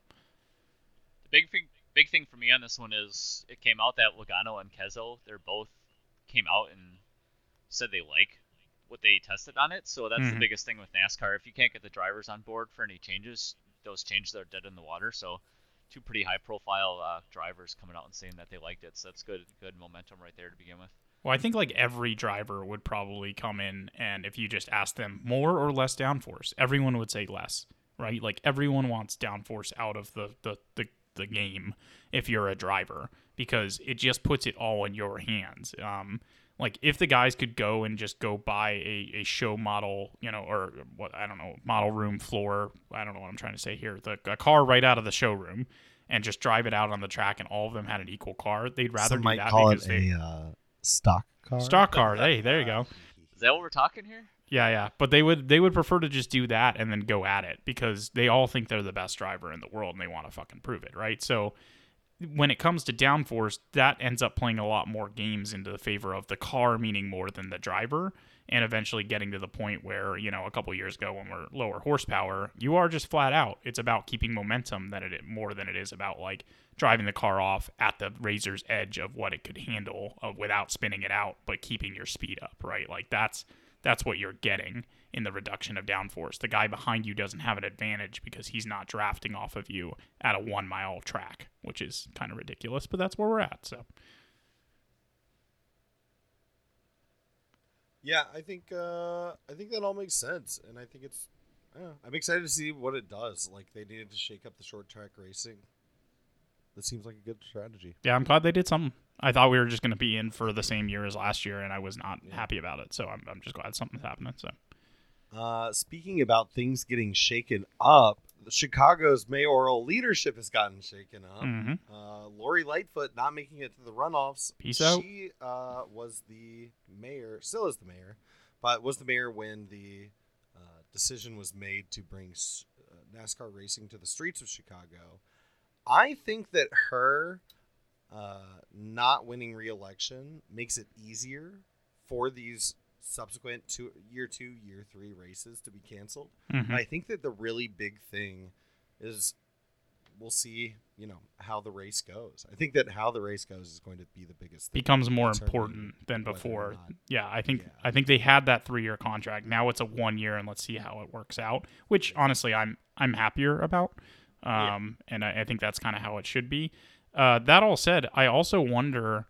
Speaker 2: The big thing, big thing for me on this one is it came out that Logano and Kezo, they're both came out and said they like what they tested on it. So that's the
Speaker 1: Mhm.
Speaker 2: biggest thing with NASCAR. If you can't get the drivers on board for any changes, those changes are dead in the water. So two pretty high-profile uh, drivers coming out and saying that they liked it. So that's good, good momentum right there to begin with.
Speaker 1: Well, I think like every driver would probably come in, and if you just ask them more or less downforce, everyone would say less, right? Like everyone wants downforce out of the the the, the game if you're a driver because it just puts it all in your hands. Um, like if the guys could go and just go buy a, a show model, you know, or what I don't know, model room floor. I don't know what I'm trying to say here. The a car right out of the showroom. And just drive it out on the track, and all of them had an equal car. They'd rather
Speaker 3: Some
Speaker 1: do
Speaker 3: might
Speaker 1: that
Speaker 3: call it
Speaker 1: they
Speaker 3: a uh, stock car.
Speaker 1: stock car. Hey, there you go.
Speaker 2: Is that what we're talking here?
Speaker 1: Yeah, yeah. But they would they would prefer to just do that and then go at it because they all think they're the best driver in the world and they want to fucking prove it, right? So when it comes to downforce, that ends up playing a lot more games into the favor of the car meaning more than the driver and eventually getting to the point where, you know, a couple years ago when we're lower horsepower, you are just flat out. It's about keeping momentum than it more than it is about like driving the car off at the razor's edge of what it could handle uh, without spinning it out, but keeping your speed up, right? Like that's that's what you're getting in the reduction of downforce. The guy behind you doesn't have an advantage because he's not drafting off of you at a one mile track, which is kind of ridiculous, but that's where we're at. So
Speaker 3: Yeah, I think uh, I think that all makes sense, and I think it's. Yeah, I'm excited to see what it does. Like they needed to shake up the short track racing. That seems like a good strategy.
Speaker 1: yeah, I'm glad they did something. I thought we were just going to be in for the same year as last year, and I was not
Speaker 3: Yeah.
Speaker 1: happy about it. So I'm, I'm just glad something's happening. So
Speaker 3: Uh, speaking about things getting shaken up, Chicago's mayoral leadership has gotten shaken up.
Speaker 1: Mhm.
Speaker 3: Uh, Lori Lightfoot not making it to the runoffs.
Speaker 1: Peace out.
Speaker 3: She uh, was the mayor, still is the mayor, but was the mayor when the uh, decision was made to bring s- uh, NASCAR racing to the streets of Chicago. I think that her uh, not winning re-election makes it easier for these subsequent two, year two, year three races to be canceled.
Speaker 1: Mhm.
Speaker 3: I think that the really big thing is we'll see you know how the race goes. I think that how the race goes is going to be the biggest thing.
Speaker 1: becomes more important than before. Yeah, I think
Speaker 3: Yeah.
Speaker 1: I think they had that three year contract. Now it's a one year, and let's see how it works out. Which honestly, I'm I'm happier about, um, and I, I think that's kind of how it should be. Uh, that all said, I also wonder,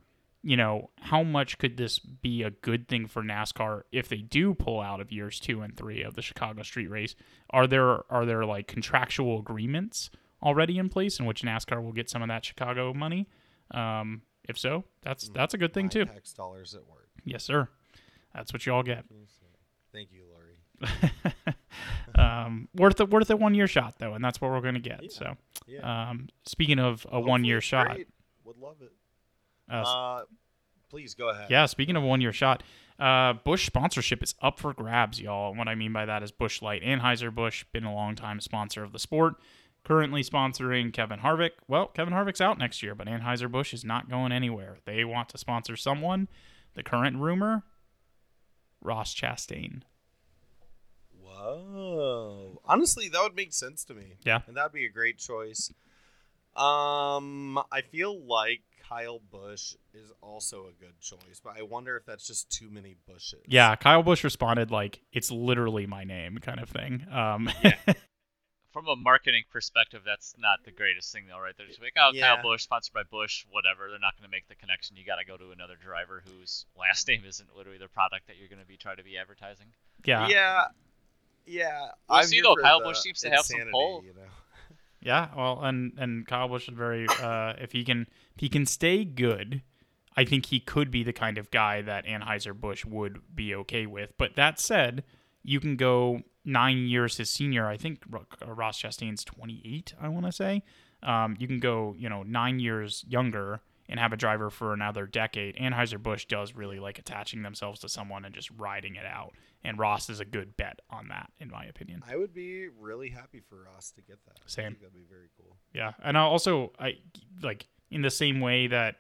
Speaker 1: you know, how much could this be a good thing for NASCAR if they do pull out of years two and three of the Chicago Street Race? Are there are there like contractual agreements already in place in which NASCAR will get some of that Chicago money? Um, if so, that's that's a good thing too.
Speaker 3: Tax dollars at work.
Speaker 1: Yes, sir. That's what you all get.
Speaker 3: Thank you, Lori.
Speaker 1: um, worth it, worth a one year shot though, and that's what we're going to get.
Speaker 3: Yeah.
Speaker 1: So,
Speaker 3: Yeah.
Speaker 1: um, speaking of a one year shot.
Speaker 3: Would love it.
Speaker 1: Uh,
Speaker 3: please go ahead.
Speaker 1: yeah. Speaking of one year shot, uh, Busch sponsorship is up for grabs, y'all. And what I mean by that is Busch Light. Anheuser Busch been a long time sponsor of the sport. Currently sponsoring Kevin Harvick. Well, Kevin Harvick's out next year, but Anheuser Busch is not going anywhere. They want to sponsor someone. The current rumor: Ross Chastain.
Speaker 3: Whoa. Honestly, that would make sense to me.
Speaker 1: Yeah.
Speaker 3: And that'd be a great choice. Um, I feel like Kyle Busch is also a good choice, but I wonder if that's just too many bushes.
Speaker 1: Yeah, Kyle Busch responded like it's literally my name kind of thing. Um,
Speaker 2: From a marketing perspective, that's not the greatest thing, though, right? They're just like, oh,
Speaker 3: Yeah.
Speaker 2: Kyle Busch, sponsored by Busch, whatever. They're not going to make the connection. You got to go to another driver whose last name isn't literally the product that you're going to be trying to be advertising.
Speaker 1: yeah,
Speaker 3: Yeah. Yeah.
Speaker 2: We'll
Speaker 3: I'm
Speaker 2: see,
Speaker 3: here
Speaker 2: though.
Speaker 3: for
Speaker 2: Kyle
Speaker 3: the
Speaker 2: Bush seems to have some pull.
Speaker 3: You know?
Speaker 1: Yeah, well, and and Kyle Busch is very uh, if he can if he can stay good, I think he could be the kind of guy that Anheuser Busch would be okay with. But that said, you can go nine years his senior. I think uh, Ross Chastain's twenty eight. I want to say. Um, you can go you know nine years younger and have a driver for another decade. Anheuser Busch does really like attaching themselves to someone and just riding it out. And Ross is a good bet on that, in my opinion.
Speaker 3: I would be really happy for Ross to get that.
Speaker 1: Same.
Speaker 3: I think that'd be very cool.
Speaker 1: Yeah, and I also I like in the same way that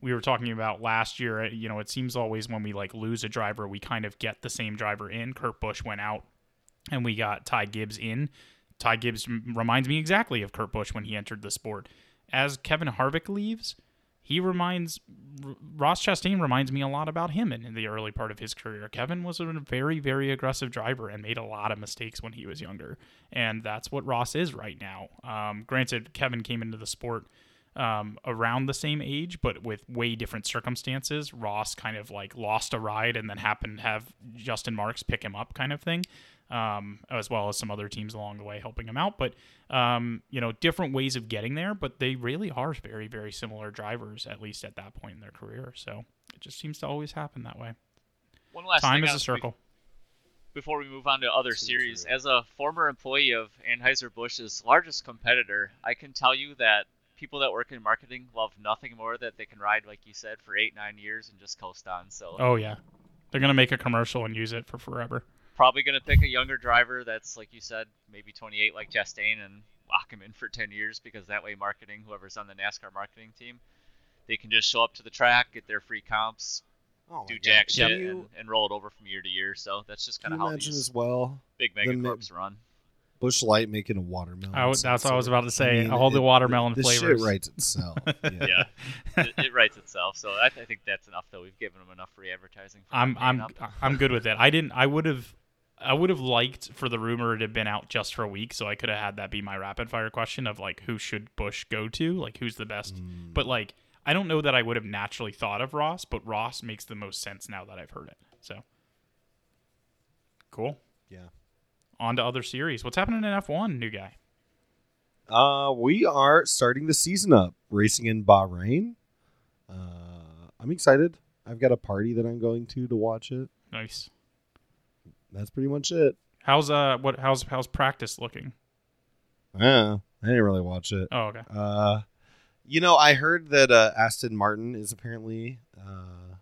Speaker 1: we were talking about last year. Uh, you know, it seems always when we like lose a driver, we kind of get the same driver in. Kurt Busch went out, and we got Ty Gibbs in. Ty Gibbs reminds me exactly of Kurt Busch when he entered the sport. As Kevin Harvick leaves, he reminds Ross Chastain reminds me a lot about him in, in the early part of his career. Kevin was a very, very aggressive driver and made a lot of mistakes when he was younger, and that's what Ross is right now. Um, granted, Kevin came into the sport um, around the same age, but with way different circumstances. Ross kind of like lost a ride and then happened to have Justin Marks pick him up, kind of thing, um, as well as some other teams along the way helping him out. But um, you know, different ways of getting there, but they really are very, very similar drivers, at least at that point in their career. So it just seems to always happen that way.
Speaker 2: One last
Speaker 1: Time
Speaker 2: thing
Speaker 1: is a circle.
Speaker 2: before we move on to other
Speaker 3: Too
Speaker 2: series,
Speaker 3: true.
Speaker 2: as a former employee of Anheuser-Busch's largest competitor, I can tell you that people that work in marketing love nothing more that they can ride, like you said, for eight, nine years and just coast on. So
Speaker 1: Oh yeah, they're gonna make a commercial and use it for forever.
Speaker 2: Probably going to pick a younger driver that's, like you said, maybe 28 like Chastain and lock him in for 10 years because that way marketing, whoever's on the NASCAR marketing team, they can just show up to the track, get their free comps,
Speaker 3: Oh
Speaker 2: do jack
Speaker 3: Can
Speaker 2: shit,
Speaker 3: you,
Speaker 2: and, and roll it over from year to year. So that's just kind of how
Speaker 3: imagine
Speaker 2: these
Speaker 3: as well
Speaker 2: big
Speaker 3: the mi-
Speaker 2: megacorps run.
Speaker 3: Busch Light making a watermelon?
Speaker 1: I was- that's what I was about to say, all the watermelon
Speaker 3: the
Speaker 1: flavors.
Speaker 3: shit writes itself. Yeah.
Speaker 2: Yeah, it, it writes itself. So I, I think that's enough, though. We've given them enough free advertising. For
Speaker 1: I'm I'm
Speaker 2: up.
Speaker 1: I'm good with it. I didn't. I would have. I would have liked for the rumor to have been out just for a week, so I could have had that be my rapid fire question of like who should Busch go to, like who's the best.
Speaker 3: Mm.
Speaker 1: But like I don't know that I would have naturally thought of Ross, but Ross makes the most sense now that I've heard it. So cool.
Speaker 3: Yeah.
Speaker 1: On to other series. What's happening in F1, new guy?
Speaker 3: Uh, we are starting the season up, racing in Bahrain. Uh, I'm excited. I've got a party that I'm going to to watch it.
Speaker 1: Nice.
Speaker 3: That's pretty much it.
Speaker 1: How's uh what how's how's practice looking?
Speaker 3: Yeah, I didn't really watch it.
Speaker 1: Oh okay.
Speaker 3: Uh, you know, I heard that uh, Aston Martin is apparently uh,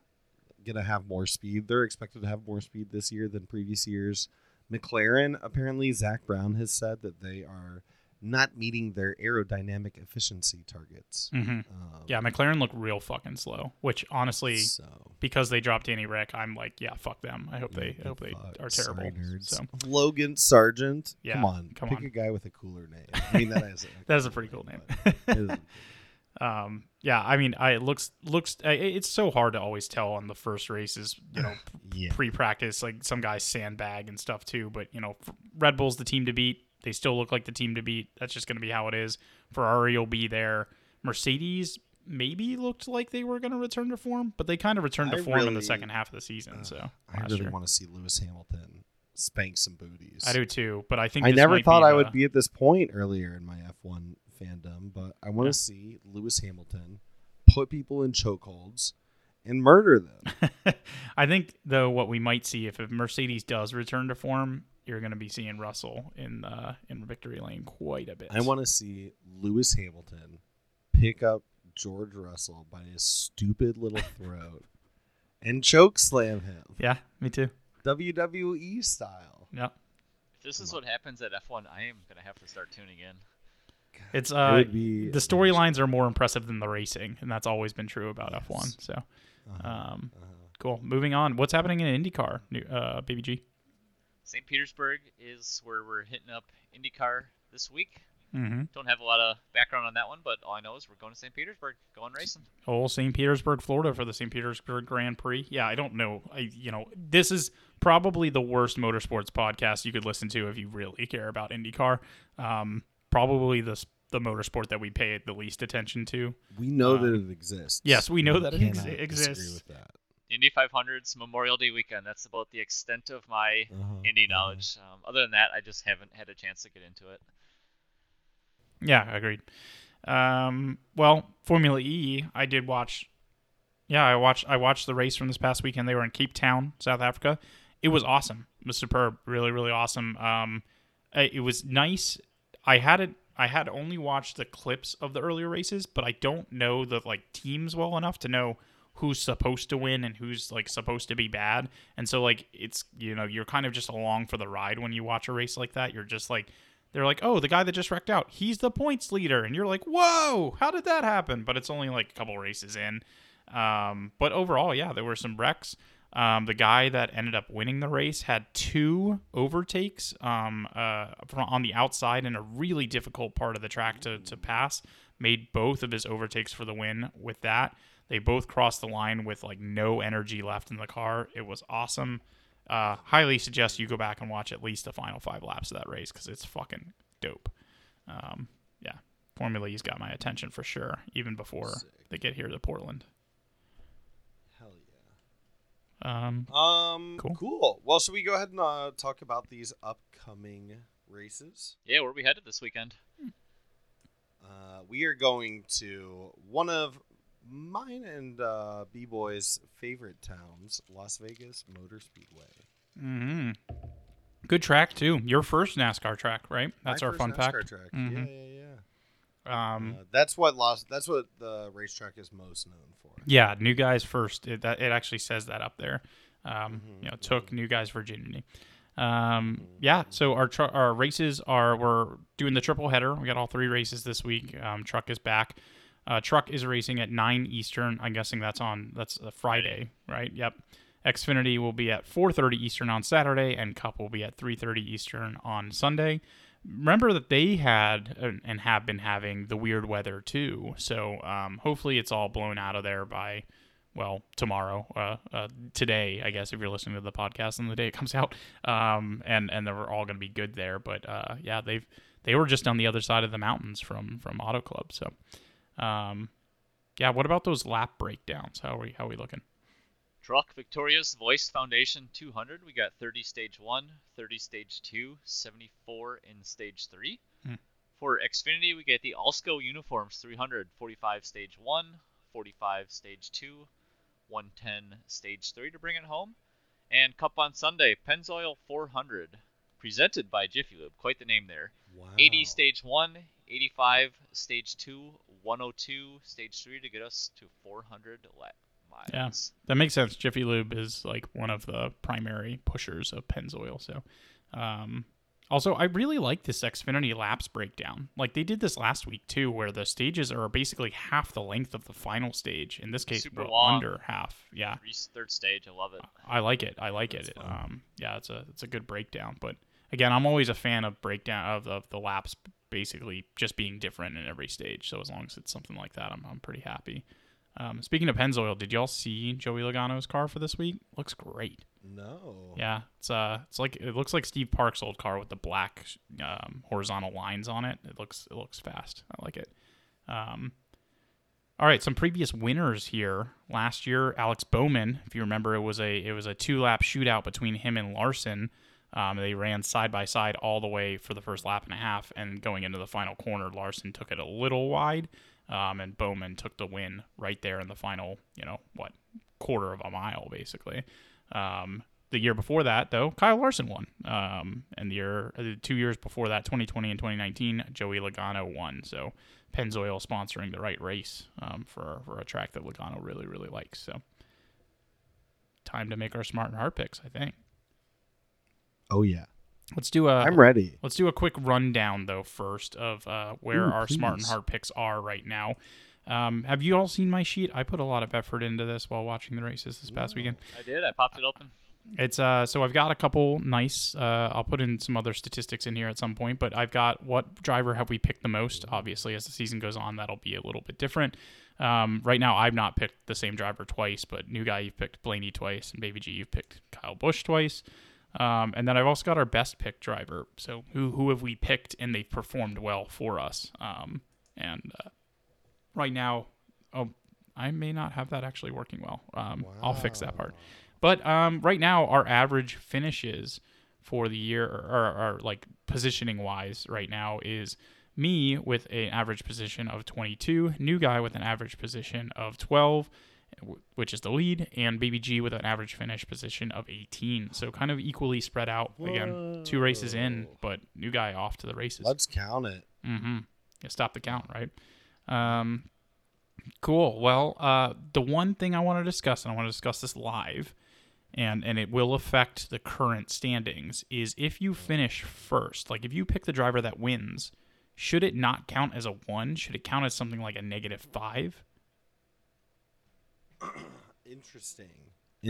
Speaker 3: gonna have more speed. They're expected to have more speed this year than previous years. McLaren, apparently, Zak Brown has said that they are not meeting their aerodynamic efficiency targets.
Speaker 1: hmm
Speaker 3: Um,
Speaker 1: Yeah, McLaren looked real fucking slow. Which honestly,
Speaker 3: So
Speaker 1: because they dropped Danny Ric, I'm like, yeah, fuck them. I hope they, I hope they are terrible. So
Speaker 3: Logan Sargeant.
Speaker 1: Yeah,
Speaker 3: come on,
Speaker 1: come
Speaker 3: pick
Speaker 1: on.
Speaker 3: a guy with a cooler name. I mean, that is
Speaker 1: that is a pretty cool name. um, yeah, I mean, I it looks looks. I- It's so hard to always tell on the first races. You know,
Speaker 3: yeah,
Speaker 1: pre-practice, like some guys sandbag and stuff too. But you know, Red Bull's the team to beat. They still look like the team to beat. That's just going to be how it is. Ferrari will be there. Mercedes maybe looked like they were going to return to form, but they kind of returned to
Speaker 3: I
Speaker 1: form in the second half of the season.
Speaker 3: uh,
Speaker 1: so
Speaker 3: I really
Speaker 1: year.
Speaker 3: want to see Lewis Hamilton spank some booties.
Speaker 1: I do too, but I think
Speaker 3: I never thought I
Speaker 1: the-
Speaker 3: would be at this point earlier in my F1 fandom, but I want to
Speaker 1: Yeah.
Speaker 3: see Lewis Hamilton put people in chokeholds and murder them.
Speaker 1: I think though what we might see if, if Mercedes does return to form, you're going to be seeing Russell in uh, in victory lane quite a bit.
Speaker 3: I want to see Lewis Hamilton pick up George Russell by his stupid little throat and choke slam him,
Speaker 1: Yeah, me too.
Speaker 3: WWE style.
Speaker 1: Yeah,
Speaker 2: If this is what happens at F1, I am gonna have to start tuning in.
Speaker 1: it's
Speaker 3: It
Speaker 1: uh
Speaker 3: would be
Speaker 1: the storylines are more impressive than the racing, and that's always been true about
Speaker 3: Yes.
Speaker 1: F1. So,
Speaker 3: Uh-huh,
Speaker 1: um,
Speaker 3: uh-huh.
Speaker 1: cool. Moving on. What's happening in IndyCar, new- uh, Baby G?
Speaker 2: St. Petersburg is where we're hitting up IndyCar this week.
Speaker 1: Mm-hmm.
Speaker 2: Don't have a lot of background on that one, but all I know is we're going to St. Petersburg, going racing.
Speaker 1: Oh, St. Petersburg, Florida, for the St. Petersburg Grand Prix. Yeah, I don't know. I you know this is probably the worst motorsports podcast you could listen to if you really care about IndyCar. Um, probably the the motorsport that we pay the least attention to.
Speaker 3: We know
Speaker 1: Um,
Speaker 3: that it exists.
Speaker 1: yes, we know that it
Speaker 3: cannot
Speaker 1: ex-
Speaker 3: disagree
Speaker 1: exists.
Speaker 3: With that.
Speaker 2: The Indy 500's Memorial Day weekend. That's about the extent of my
Speaker 3: Uh-huh,
Speaker 2: Indy
Speaker 3: uh-huh.
Speaker 2: knowledge. Um, other than that, I just haven't had a chance to get into it.
Speaker 1: Yeah, agreed. Um, well, Formula E, I did watch. Yeah, I watched. I watched the race from this past weekend. They were in Cape Town, South Africa. It was awesome. It was superb. Really, really awesome. Um, it was nice. I had it. I had only watched the clips of the earlier races, but I don't know the like teams well enough to know who's supposed to win and who's like supposed to be bad. And so like it's you know you're kind of just along for the ride when you watch a race like that. You're just like they're like, oh, the guy that just wrecked out, he's the points leader, and you're like, whoa, how did that happen? But it's only like a couple races in. Um, but overall, yeah, there were some wrecks. Um, the guy that ended up winning the race had two overtakes um, uh, on the outside in a really difficult part of the track to, to pass. Made both of his overtakes for the win with that. They both crossed the line with like no energy left in the car. It was awesome. Uh, highly suggest you go back and watch at least the final five laps of that race because it's fucking dope. Um, yeah, Formula E's got my attention for sure, even before
Speaker 3: Sick.
Speaker 1: they get here to Portland.
Speaker 3: Hell yeah.
Speaker 1: Um,
Speaker 3: Um,
Speaker 1: Cool.
Speaker 3: cool. Well, should we go ahead and uh, talk about these upcoming races?
Speaker 2: Yeah, where are we headed this weekend?
Speaker 3: Uh, we are going to one of mine and uh, B Boy's favorite towns, Las Vegas Motor Speedway.
Speaker 1: Mm-hmm. Good track too. Your first NASCAR track, right? That's
Speaker 3: My
Speaker 1: our fun
Speaker 3: NASCAR
Speaker 1: fact.
Speaker 3: Track.
Speaker 1: Mhm.
Speaker 3: Yeah, yeah, yeah.
Speaker 1: Um,
Speaker 3: Uh, that's what Las. That's what the racetrack is most known for.
Speaker 1: yeah, new guys first. It, that it actually says that up there. Um,
Speaker 3: Mhm,
Speaker 1: you know, took new guys virginity. Um, yeah. So our tr- our races are we're doing the triple header. We got all three races this week. Um, truck is back. Uh, truck is racing at nine Eastern. I'm guessing that's on that's a Friday, right? Yep. Xfinity will be at 4:30 Eastern on Saturday, and Cup will be at 3:30 Eastern on Sunday. Remember that they had and have been having the weird weather too. So um, hopefully it's all blown out of there by well tomorrow, uh, uh, today I guess if you're listening to the podcast on the day it comes out, um, and and they're all going to be good there. But uh, yeah, they've they were just on the other side of the mountains from from Auto Club. So um, yeah, what about those lap breakdowns? How are we how are we looking?
Speaker 2: Truck Victoria's Voice Foundation 200. We got 30 stage 1, 30 stage 2, 74 in stage 3.
Speaker 1: Hmm.
Speaker 2: For Xfinity, we get the Alsco Uniforms 300, 45 stage 1, 45 stage 2, 110 stage 3 to bring it home. And Cup on Sunday, Pennzoil 400, presented by Jiffy Lube. Quite the name there.
Speaker 3: Wow.
Speaker 2: 80 stage 1, 85 stage 2, 102 stage 3 to get us to 400 lap miles.
Speaker 1: Yeah. That makes sense. Jiffy Lube is like one of the primary pushers of Pennzoil. So, um, Also, I really like this Xfinity laps breakdown. Like they did this last week too, where the stages are basically half the length of the final stage. In this case,
Speaker 2: Super long.
Speaker 1: under half. Yeah,
Speaker 2: third stage. I love it.
Speaker 1: I like it. I like
Speaker 3: That's
Speaker 1: it.
Speaker 3: fun.
Speaker 1: Um, yeah, it's a it's a good breakdown. But again, I'm always a fan of breakdown of, of the laps basically just being different in every stage. So as long as it's something like that, I'm I'm pretty happy. Um, speaking of Pennzoil, did y'all see Joey Logano's car for this week? Looks great.
Speaker 3: No.
Speaker 1: Yeah, it's uh, it's like it looks like Steve Park's old car with the black um, horizontal lines on it. It looks it looks fast. I like it. Um, all right, some previous winners here. Last year, Alex Bowman, if you remember, it was a it was a two lap shootout between him and Larson. Um, they ran side by side all the way for the first lap and a half, and going into the final corner, Larson took it a little wide, um, and Bowman took the win right there in the final, you know, what quarter of a mile basically. Um, the year before that, though, Kyle Larson won. Um, and the year, uh, two years before that, 2020 and 2019, Joey Logano won. So Pennzoil sponsoring the right race um, for for a track that Logano really really likes. So time to make our smart and hard picks. I think.
Speaker 3: Oh yeah.
Speaker 1: Let's do a
Speaker 3: I'm ready.
Speaker 1: Let's do a quick rundown though first of uh, where
Speaker 3: Ooh,
Speaker 1: our smart and hard picks are right now. Um, have you all seen my sheet? I put a lot of effort into this while watching the races this past weekend.
Speaker 2: I did. I popped it open.
Speaker 1: It's uh so I've got a couple nice uh I'll put in some other statistics in here at some point, but I've got what driver have we picked the most? Obviously, as the season goes on, that'll be a little bit different. Um, right now I've not picked the same driver twice, but new guy you've picked Blaney twice, and Baby G you've picked Kyle Busch twice. Um, and then I've also got our best pick driver. So who who have we picked and they've performed well for us? Um, and uh, right now, oh, I may not have that actually working well. Um, I'll fix that part. But um, right now, our average finishes for the year, or, or, like positioning wise, right now is me with an average position of 22, new guy with an average position of 12, w- which is the lead, and Baby G with an average finish position of 18. So kind of equally spread out. Again, two races in, but new guy off to the races.
Speaker 3: Let's count it.
Speaker 1: Mm-hmm. Yeah, stop the count, right? Um, cool. Well, uh, the one thing I want to discuss, and I want to discuss this live, and and it will affect the current standings, is if you finish first, like if you pick the driver that wins, should it not count as a one? Should it count as something like a negative five?
Speaker 3: Interesting.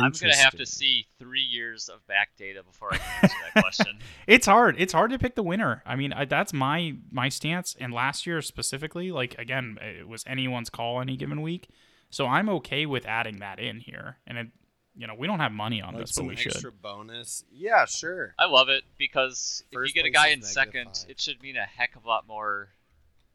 Speaker 2: I'm gonna have to see three years of back data before I can answer that question.
Speaker 1: It's hard. It's hard to pick the winner. I mean, I, that's my my stance. And last year specifically, like again, it was anyone's call any given week. So I'm okay with adding that in here. And it, you know, we don't have money on
Speaker 3: like
Speaker 1: this, but
Speaker 3: some
Speaker 1: we
Speaker 3: extra
Speaker 1: should.
Speaker 3: bonus. Yeah, sure.
Speaker 2: I love it because if you get a guy in
Speaker 3: negative
Speaker 2: second,
Speaker 3: five.
Speaker 2: it should mean a heck of a lot more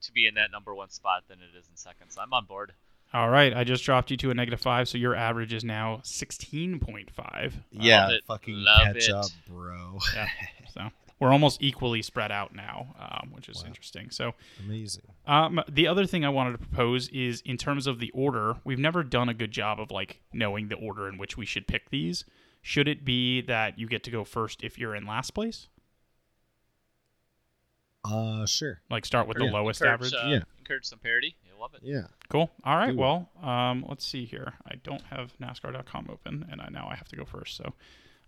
Speaker 2: to be in that number one spot than it is in second. So I'm on board.
Speaker 1: All right, I just dropped you to a negative five, so your average is now sixteen point five.
Speaker 3: Yeah,
Speaker 2: it.
Speaker 3: fucking
Speaker 2: Love
Speaker 3: catch
Speaker 2: it.
Speaker 3: up, bro.
Speaker 1: Yeah, so we're almost equally spread out now, um, which is
Speaker 3: Wow.
Speaker 1: interesting. So
Speaker 3: Amazing.
Speaker 1: Um, the other thing I wanted to propose is in terms of the order, we've never done a good job of like knowing the order in which we should pick these. Should it be that you get to go first if you're in last place?
Speaker 3: Uh, sure.
Speaker 1: Like start with the
Speaker 3: Yeah.
Speaker 1: lowest
Speaker 2: Encourage,
Speaker 1: average?
Speaker 2: Uh,
Speaker 3: Yeah.
Speaker 2: Encourage some parity. You'll love it.
Speaker 3: Yeah.
Speaker 1: Cool. All right.
Speaker 3: Do.
Speaker 1: Well, um, let's see here. I don't have NASCAR.com open, and I now I have to go first. So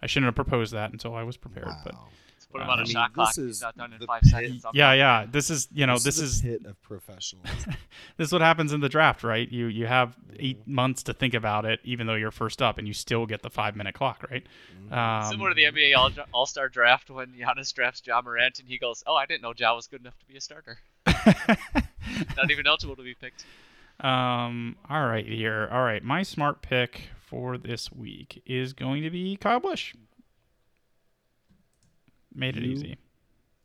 Speaker 1: I shouldn't have proposed that until I was prepared. But
Speaker 3: Wow.
Speaker 2: Let's put him
Speaker 1: Uh,
Speaker 2: on
Speaker 1: I
Speaker 2: a
Speaker 1: mean,
Speaker 2: shot
Speaker 3: this
Speaker 2: clock. He's
Speaker 3: is
Speaker 2: not done in five
Speaker 3: pit-
Speaker 2: seconds. I'm
Speaker 1: yeah, yeah. This is you know
Speaker 3: this,
Speaker 1: this
Speaker 3: is,
Speaker 1: is
Speaker 3: a pit of professionals.
Speaker 1: this is what happens in the draft, right? You you have eight months to think about it, even though you're first up, and you still get the five minute clock, right? Um,
Speaker 2: Similar to the NBA All- All-Star draft when Giannis drafts Ja Morant and he goes, "Oh, I didn't know Ja was good enough to be a starter. Not even eligible to be picked."
Speaker 1: Um. All right, here. All right, my smart pick for this week is going to be Kyle Busch. Made it
Speaker 3: You-
Speaker 1: easy.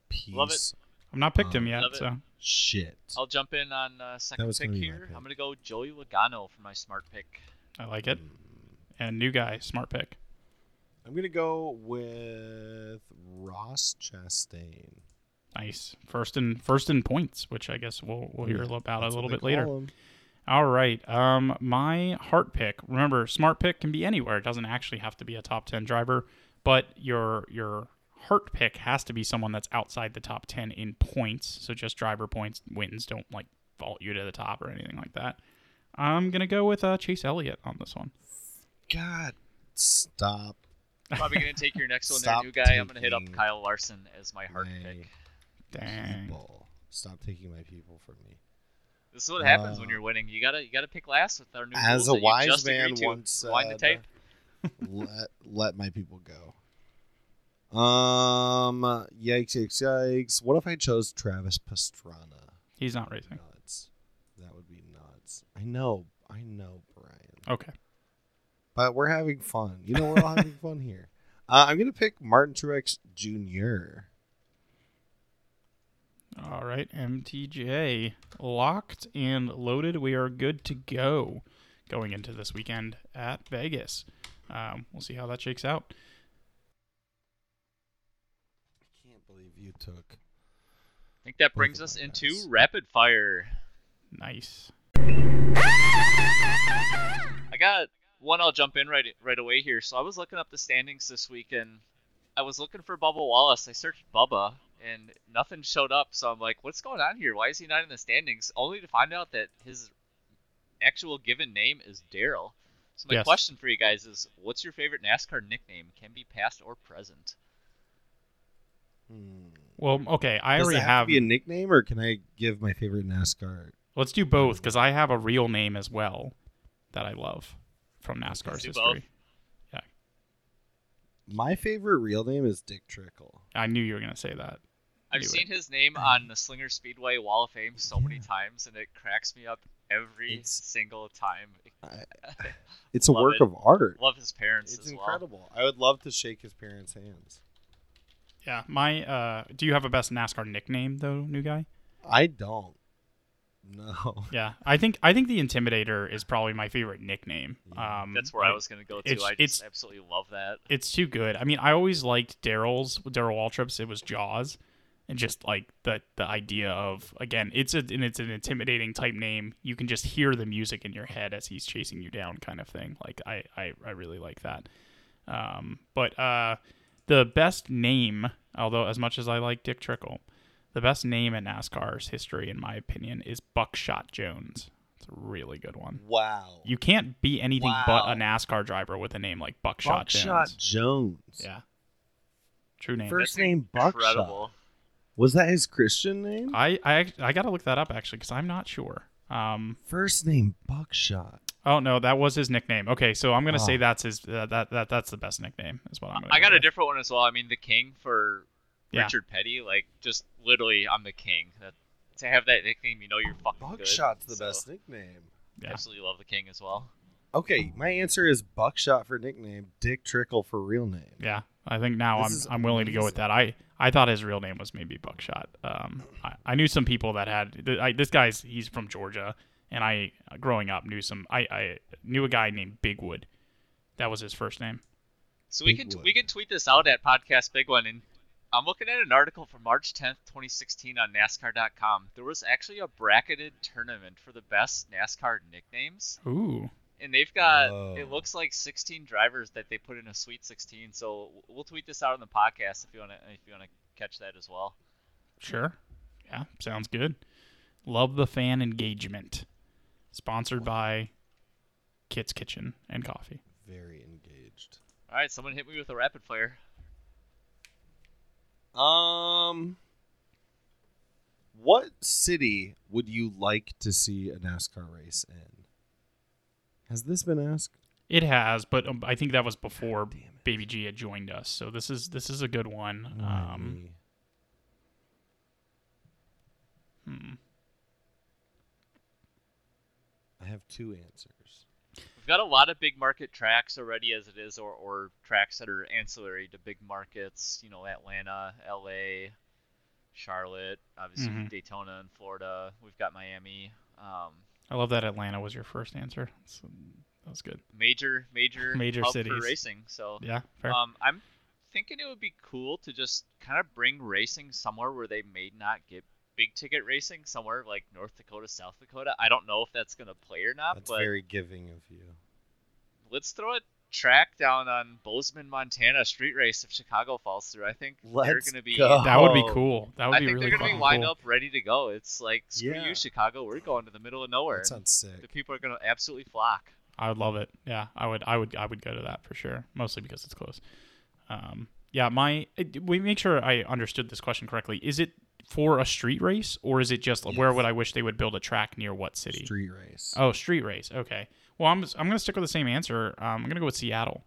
Speaker 3: Piece
Speaker 2: Love it.
Speaker 1: I've not picked him yet, so
Speaker 3: shit.
Speaker 2: I'll jump in on uh, second
Speaker 3: was
Speaker 2: pick
Speaker 3: gonna be my
Speaker 2: here.
Speaker 3: pick.
Speaker 2: I'm gonna go Joey Logano for my smart pick.
Speaker 1: I like it. And new guy, smart pick.
Speaker 3: I'm gonna go with Ross Chastain.
Speaker 1: Nice. First in first in points, which I guess we'll we'll hear
Speaker 3: Yeah,
Speaker 1: about a
Speaker 3: that's
Speaker 1: little
Speaker 3: what
Speaker 1: bit
Speaker 3: they
Speaker 1: later.
Speaker 3: call 'em.
Speaker 1: All right. Um, my heart pick. Remember, smart pick can be anywhere. It doesn't actually have to be a top ten driver, but your your heart pick has to be someone that's outside the top ten in points. So just driver points wins don't like vault you to the top or anything like that. I'm gonna go with uh, Chase Elliott on this one.
Speaker 3: God, stop
Speaker 2: Probably gonna take your next one
Speaker 3: Stop
Speaker 2: there, new guy. I'm gonna hit up Kyle Larson as my heart
Speaker 3: my
Speaker 2: pick.
Speaker 1: Dang.
Speaker 3: People. Stop taking my people from me.
Speaker 2: This is what happens when
Speaker 3: Uh,
Speaker 2: you're winning. You gotta you gotta pick last with our new
Speaker 3: As a wise man
Speaker 2: agreed to.
Speaker 3: once
Speaker 2: Rewind the tape.
Speaker 3: let let my people go. Um, yikes, yikes, yikes. What if I chose Travis Pastrana?
Speaker 1: He's not racing.
Speaker 3: Nuts. That would be nuts. I know, I know, Brian.
Speaker 1: Okay.
Speaker 3: But we're having fun. You know, we're all having fun here. Uh, I'm gonna pick Martin Truex Jr.
Speaker 1: All right, MTJ locked and loaded. We are good to go going into this weekend at Vegas. Um, we'll see how that shakes out.
Speaker 3: I can't believe you took.
Speaker 2: I think that brings us into
Speaker 3: guys.
Speaker 2: rapid fire.
Speaker 1: Nice.
Speaker 2: I got one. I'll jump in right right away here. So I was looking up the standings this week, and I was looking for Bubba Wallace. I searched Bubba, and nothing showed up. So I'm like, what's going on here? Why is he not in the standings? Only to find out that his actual given name is Darrell. So my
Speaker 1: Yes.
Speaker 2: question for you guys is, what's your favorite NASCAR nickname? Can be past or present.
Speaker 3: Hmm.
Speaker 1: Well, okay. I
Speaker 3: Does
Speaker 1: already
Speaker 3: it have,
Speaker 1: have.
Speaker 3: to be a nickname, or can I give my favorite NASCAR?
Speaker 1: Let's do both because I have a real name as well that I love from NASCAR's
Speaker 2: Let's do
Speaker 1: history.
Speaker 3: My favorite real name is Dick Trickle.
Speaker 1: I knew you were gonna say that.
Speaker 2: I've
Speaker 1: Knew
Speaker 2: seen
Speaker 1: it.
Speaker 2: his name on the Slinger Speedway Wall of Fame so many times, and it cracks me up every
Speaker 3: It's-
Speaker 2: single time.
Speaker 3: It's a work
Speaker 2: it.
Speaker 3: of art.
Speaker 2: Love his parents
Speaker 3: It's
Speaker 2: as well.
Speaker 3: incredible. I would love to shake his parents' hands.
Speaker 1: Yeah. My. Uh, do you have a best NASCAR nickname though, new guy?
Speaker 3: I don't. No.
Speaker 1: Yeah. I think I think the Intimidator is probably my favorite nickname.
Speaker 3: Yeah.
Speaker 1: Um,
Speaker 2: That's where I
Speaker 1: like,
Speaker 2: was gonna go to.
Speaker 1: it's-
Speaker 2: I
Speaker 1: it's-
Speaker 2: just absolutely love that.
Speaker 1: it's too good. I mean, I always liked Daryl's Darrell Waltrip's. It was Jaws, and just like the the idea of again, it's a and it's an intimidating type name. You can just hear the music in your head as he's chasing you down, kind of thing. Like I I, I really like that. Um, but uh, the best name, although as much as I like Dick Trickle, the best name in NASCAR's history, in my opinion, is Buckshot Jones. It's a really good one.
Speaker 3: Wow.
Speaker 1: You can't be anything but a NASCAR driver with a name like Buckshot, Jones.
Speaker 3: Buckshot
Speaker 1: Jones.
Speaker 3: Jones.
Speaker 1: Yeah. True name.
Speaker 3: First name Buckshot.
Speaker 2: Incredible.
Speaker 3: Was that his Christian name?
Speaker 1: I I I got to look that up actually because I'm not sure. Um.
Speaker 3: First name Buckshot.
Speaker 1: Oh no, that was his nickname. Okay, so I'm gonna say
Speaker 3: Oh.
Speaker 1: that's his. Uh, that that that's the best nickname. Is what I'm gonna.
Speaker 2: I
Speaker 1: go
Speaker 2: got a different one as well. I mean, the King for
Speaker 1: Yeah.
Speaker 2: Richard Petty, like just literally, I'm the King. That to have that nickname, you know, you're fucking good.
Speaker 3: Buckshot's the
Speaker 2: So,
Speaker 3: best nickname.
Speaker 1: Yeah.
Speaker 2: Absolutely love the King as well.
Speaker 3: Okay, my answer is Buckshot for nickname, Dick Trickle for real name.
Speaker 1: Yeah, I think now
Speaker 3: This
Speaker 1: I'm I'm willing to go with that. I I thought his real name was maybe Buckshot. Um, I, I knew some people that had I, this guy's he's from Georgia, and I growing up knew some. I I knew a guy named Bigwood. That was his first name.
Speaker 2: So we
Speaker 3: Big
Speaker 2: can
Speaker 3: one.
Speaker 2: we can tweet this out at podcast Big One, and I'm looking at an article from March 10th, 2016 on NASCAR.com. There was actually a bracketed tournament for the best NASCAR nicknames,
Speaker 1: Ooh,
Speaker 2: and they've got
Speaker 3: Whoa.
Speaker 2: it looks like 16 drivers that they put in a Sweet 16. So we'll tweet this out on the podcast if you want to if you want to catch that as well.
Speaker 1: sure. Yeah, sounds good. Love the fan engagement. Sponsored by Kit's Kitchen and Coffee.
Speaker 3: Very engaged.
Speaker 2: All right, someone hit me with a rapid fire.
Speaker 3: Um, what city would you like to see a NASCAR race in? Has this been asked?
Speaker 1: It has, but um, I think that was before Baby G had joined us. So this is this is a good one. Um, hmm.
Speaker 3: I have two answers.
Speaker 2: We've got a lot of big market tracks already as it is, or, or tracks that are ancillary to big markets. You know, Atlanta, LA, Charlotte, obviously
Speaker 1: Mhm.
Speaker 2: Daytona in Florida. We've got Miami. Um,
Speaker 1: I love that Atlanta was your first answer. That's, that was good.
Speaker 2: major, major,
Speaker 1: Major
Speaker 2: hub
Speaker 1: cities.
Speaker 2: for racing. So,
Speaker 1: Yeah, fair.
Speaker 2: um, I'm thinking it would be cool to just kind of bring racing somewhere where they may not get big ticket racing, somewhere like North Dakota, South Dakota. I don't know if that's gonna play or not,
Speaker 3: That's
Speaker 2: but
Speaker 3: very giving of you.
Speaker 2: let's throw a track down on Bozeman, Montana street race if Chicago falls through. I think they're going to be.
Speaker 3: go.
Speaker 1: that would be cool. That would
Speaker 2: I
Speaker 1: be
Speaker 2: think
Speaker 1: really
Speaker 2: they're going to be lined
Speaker 1: cool.
Speaker 2: up ready to go. It's like screw
Speaker 3: Yeah.
Speaker 2: you, Chicago. We're going to the middle of nowhere.
Speaker 3: That sounds sick.
Speaker 2: the people are going to absolutely flock.
Speaker 1: I would love it. Yeah, I would. I would. I would go to that for sure. Mostly because it's close. Um, yeah, my we make sure I understood this question correctly. Is it for a street race or is it just where would I wish they would build a track near what city?
Speaker 3: Street race.
Speaker 1: Oh, street race. Okay. Well, I'm I'm gonna stick with the same answer. Um, I'm gonna go with Seattle.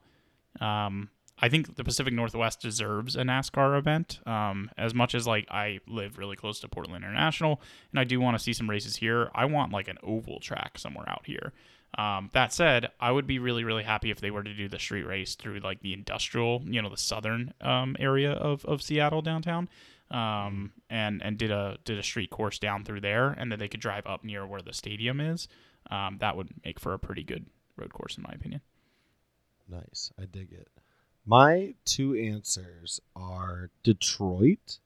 Speaker 1: Um, I think the Pacific Northwest deserves a NASCAR event. Um, as much as like I live really close to Portland International, and I do want to see some races here. I want like an oval track somewhere out here. Um, that said, I would be really really happy if they were to do the street race through like the industrial, you know, the southern um, area of, of Seattle downtown. Um, and and did a did a street course down through there, and then they could drive up near where the stadium is. Um, that would make for a pretty good road course, in my opinion.
Speaker 3: Nice. I dig it. My two answers are Detroit.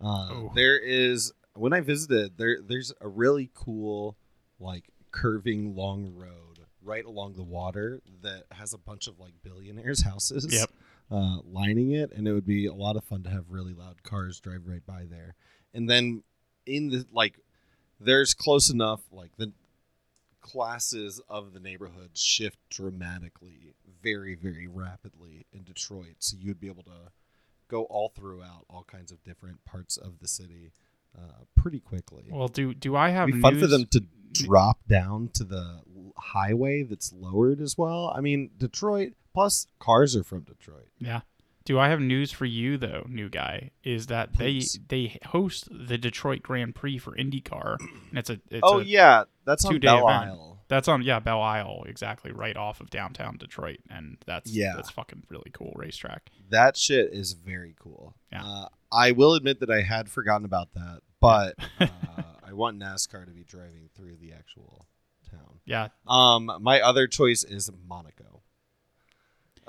Speaker 3: Uh,
Speaker 1: Oh.
Speaker 3: There is when I visited there. There's a really cool like curving long road right along the water that has a bunch of like billionaires' houses.
Speaker 1: Yep.
Speaker 3: Uh, lining it, and it would be a lot of fun to have really loud cars drive right by there. And then in the like, there's close enough like the classes of the neighborhood shift dramatically very very rapidly in detroit. So you'd be able to go all throughout all kinds of different parts of the city uh, pretty quickly.
Speaker 1: Well, do do I have
Speaker 3: fun for them to drop down to the highway that's lowered as well. I mean detroit plus cars are from detroit
Speaker 1: Yeah. Do I have news for you though, new guy? Is that
Speaker 3: Please.
Speaker 1: they they host the Detroit Grand Prix for IndyCar, and it's a it's
Speaker 3: oh
Speaker 1: a,
Speaker 3: yeah that's on
Speaker 1: two-day
Speaker 3: belle
Speaker 1: event.
Speaker 3: isle
Speaker 1: That's on yeah Belle Isle exactly right off of downtown Detroit, and that's
Speaker 3: Yeah.
Speaker 1: that's fucking really cool racetrack.
Speaker 3: that shit is very cool
Speaker 1: Yeah.
Speaker 3: uh, i will admit that i had forgotten about that but uh, i want nascar to be driving through the actual town
Speaker 1: Yeah,
Speaker 3: Um, my other choice is Monaco.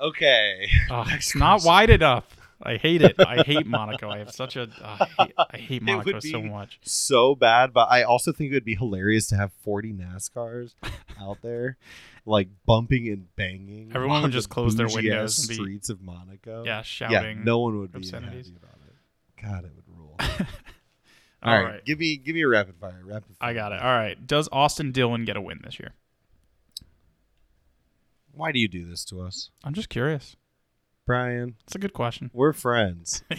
Speaker 3: Okay.
Speaker 1: It's not wide enough. I hate it. I hate Monaco. I have such a I hate, I hate Monaco so much.
Speaker 3: So bad, but I also think it would be hilarious to have 40 NASCARs out there, like bumping and banging.
Speaker 1: Everyone
Speaker 3: on
Speaker 1: would just close their windows and be-
Speaker 3: streets of Monaco.
Speaker 1: Yeah, shouting. yeah.
Speaker 3: No one would be
Speaker 1: obscenities.
Speaker 3: happy about it. God, it would rule.
Speaker 1: All
Speaker 3: All
Speaker 1: right.
Speaker 3: right, give me give me a rapid fire. Rapid. Fire.
Speaker 1: I got it. All right. Does Austin Dillon get a win this year?
Speaker 3: Why do you do this to us,
Speaker 1: I'm just curious.
Speaker 3: Brian?
Speaker 1: It's a good question.
Speaker 3: We're friends.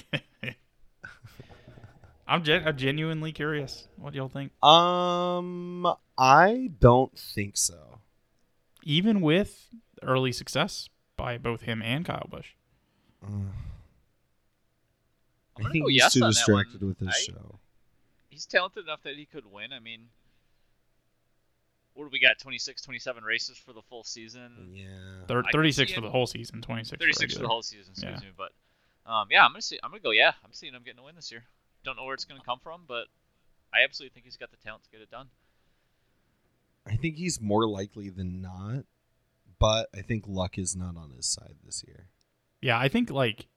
Speaker 1: I'm, gen- I'm genuinely curious. What y'all think?
Speaker 3: um, I don't think so.
Speaker 1: Even with early success by both him and Kyle Busch.
Speaker 3: Uh,
Speaker 2: I'm gonna
Speaker 3: think
Speaker 2: go
Speaker 3: he's
Speaker 2: yes
Speaker 3: too
Speaker 2: on that
Speaker 3: distracted with his
Speaker 2: I-
Speaker 3: show.
Speaker 2: He's talented enough that he could win. I mean, what do we got? 26, 27 races for the full season.
Speaker 3: Yeah.
Speaker 1: Thir- 36 for
Speaker 2: him-
Speaker 1: the whole season, 26
Speaker 2: 36 for
Speaker 1: regular.
Speaker 2: the whole season, excuse
Speaker 1: Yeah.
Speaker 2: me. But um, yeah, I'm gonna see. I'm gonna go. Yeah, I'm seeing him getting a win this year. Don't know where it's gonna come from, but I absolutely think he's got the talent to get it done.
Speaker 3: I think he's more likely than not, but I think luck is not on his side this year.
Speaker 1: Yeah, I think like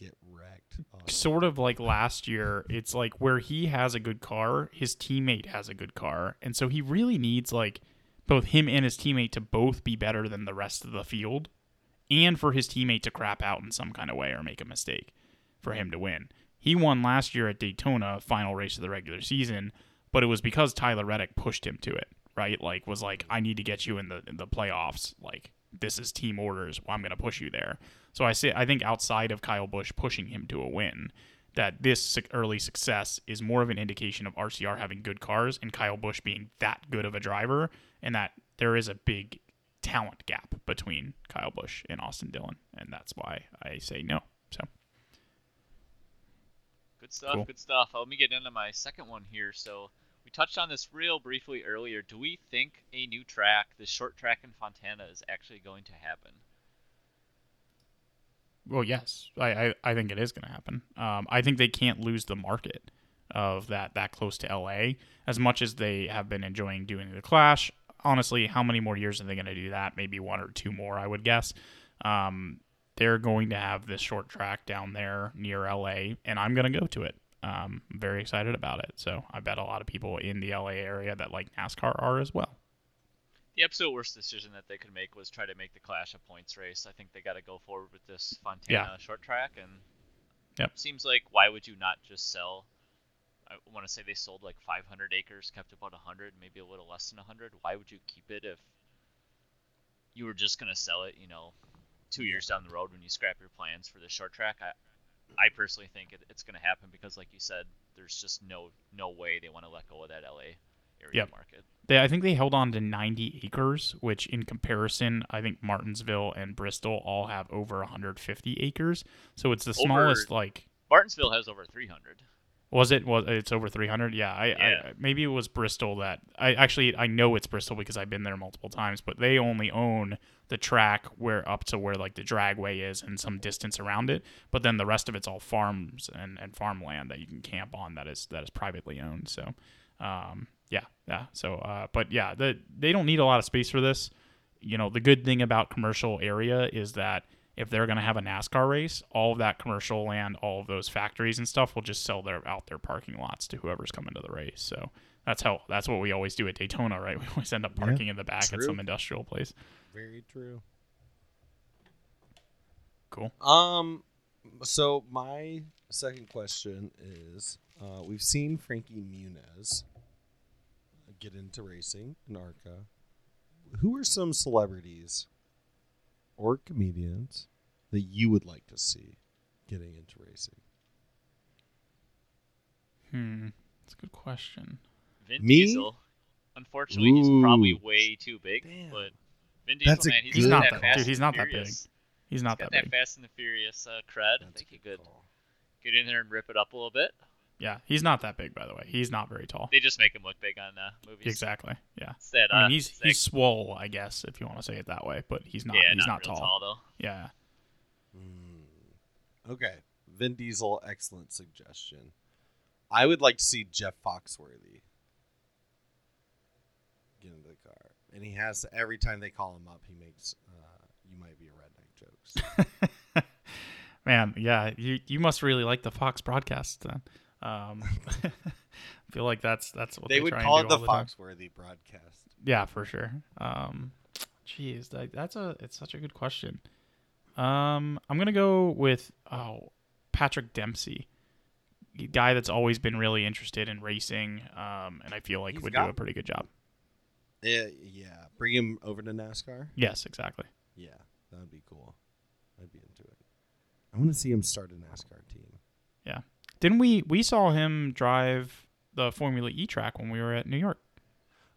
Speaker 3: Get wrecked.
Speaker 1: Sort of like last year, it's like where he has a good car, his teammate has a good car. And so he really needs like both him and his teammate to both be better than the rest of the field and for his teammate to crap out in some kind of way or make a mistake for him to win. He won last year at Daytona, final race of the regular season, but it was because Tyler Reddick pushed him to it, right? Like was like, I need to get you in the in the playoffs. Like this is team orders. Well, I'm going to push you there. So I say I think outside of Kyle Busch pushing him to a win, that this early success is more of an indication of RCR having good cars and Kyle Busch being that good of a driver, and that there is a big talent gap between Kyle Busch and Austin Dillon, and that's why I say no. So
Speaker 2: Good stuff.
Speaker 1: Cool.
Speaker 2: Good stuff. Let me get into my second one here. So we touched on this real briefly earlier. Do we think a new track, the short track in Fontana, is actually going to happen?
Speaker 1: Well, yes, I, I, I think it is going to happen. Um, I think they can't lose the market of that that close to LA as much as they have been enjoying doing the Clash. Honestly, how many more years are they going to do that? Maybe one or two more, I would guess. Um, they're going to have this short track down there near LA, and I'm going to go to it. Um, I'm very excited about it. So I bet a lot of people in the LA area that like NASCAR are as well.
Speaker 2: The absolute worst decision that they could make was try to make the Clash a points race. I think they got to go forward with this Fontana short track, and
Speaker 1: Yep.
Speaker 2: seems like why would you not just sell? I want to say they sold like 500 acres, kept about 100, maybe a little less than 100. Why would you keep it if you were just gonna sell it? You know, two years down the road when you scrap your plans for the short track. I I personally think it, it's going to happen because, like you said, there's just no no way they want to let go of that LA area
Speaker 1: Yep.
Speaker 2: market.
Speaker 1: They, I think they held on to 90 acres, which in comparison, I think Martinsville and Bristol all have over 150 acres. So it's the
Speaker 2: Over-
Speaker 1: smallest, like,
Speaker 2: Martinsville has over 300.
Speaker 1: Was it? Was it's over 300? Yeah, I,
Speaker 2: Yeah.
Speaker 1: I maybe it was Bristol that I actually I know it's Bristol because I've been there multiple times, but they only own the track where up to where like the dragway is and some distance around it. But then the rest of it's all farms and, and farmland that you can camp on that is that is privately owned. So, um, yeah, yeah. So, uh, but yeah, the, they don't need a lot of space for this. You know, the good thing about commercial area is that if they're going to have a NASCAR race, all of that commercial land, all of those factories and stuff will just sell their out their parking lots to whoever's coming to the race. So that's how that's what we always do at Daytona, right? We always end up
Speaker 3: Yeah,
Speaker 1: parking in the back at some industrial place.
Speaker 3: Very true.
Speaker 1: Cool.
Speaker 3: Um, so my second question is: uh, We've seen Frankie Muniz get into racing in ARCA. Who are some celebrities or comedians that you would like to see getting into racing?
Speaker 1: Hmm. That's a good question.
Speaker 2: Vin
Speaker 3: Me?
Speaker 2: Diesel. Unfortunately, he's probably way too big.
Speaker 3: Damn.
Speaker 2: But Vin Diesel,
Speaker 3: That's
Speaker 2: man, he's,
Speaker 1: He's not
Speaker 2: got
Speaker 1: that-
Speaker 2: Fast
Speaker 1: dude, he's not that big. He's not
Speaker 2: He's got
Speaker 1: that
Speaker 2: that
Speaker 1: big.
Speaker 2: Fast and the Furious uh, cred. I
Speaker 3: That's
Speaker 2: think
Speaker 3: a
Speaker 2: he
Speaker 3: good
Speaker 2: could
Speaker 3: call.
Speaker 2: get in there and rip it up a little bit.
Speaker 1: Yeah, he's not that big, by the way. He's not very tall.
Speaker 2: They just make him look big on uh, movies.
Speaker 1: Exactly. Yeah.
Speaker 2: That, uh,
Speaker 1: I mean, he's
Speaker 2: it's
Speaker 1: he's swole, I guess, if you want to say it that way, but he's not.
Speaker 2: yeah,
Speaker 1: he's
Speaker 2: not,
Speaker 1: not,
Speaker 2: real
Speaker 1: tall.
Speaker 2: though.
Speaker 1: Yeah.
Speaker 3: Okay, Vin Diesel, excellent suggestion. I would like to see Jeff Foxworthy get into the car, and he has to, every time they call him up, he makes uh, "You might be a redneck" jokes.
Speaker 1: Man, yeah, you you must really like the Fox broadcast then. Um, I feel like that's that's what
Speaker 3: they
Speaker 1: they,
Speaker 3: would call it the
Speaker 1: time.
Speaker 3: Foxworthy broadcast.
Speaker 1: Yeah, for sure. Um, jeez, that, that's a it's such a good question. Um, I'm gonna go with oh Patrick Dempsey, guy that's always been really interested in racing. Um, and I feel like
Speaker 3: He's
Speaker 1: would do a pretty good job.
Speaker 3: Yeah, yeah. Bring him over to NASCAR.
Speaker 1: Yes, exactly.
Speaker 3: Yeah, that would be cool. I'd be into it. I want to see him start a NASCAR team. Yeah.
Speaker 1: Didn't we we saw him drive the Formula E track when we were at New York?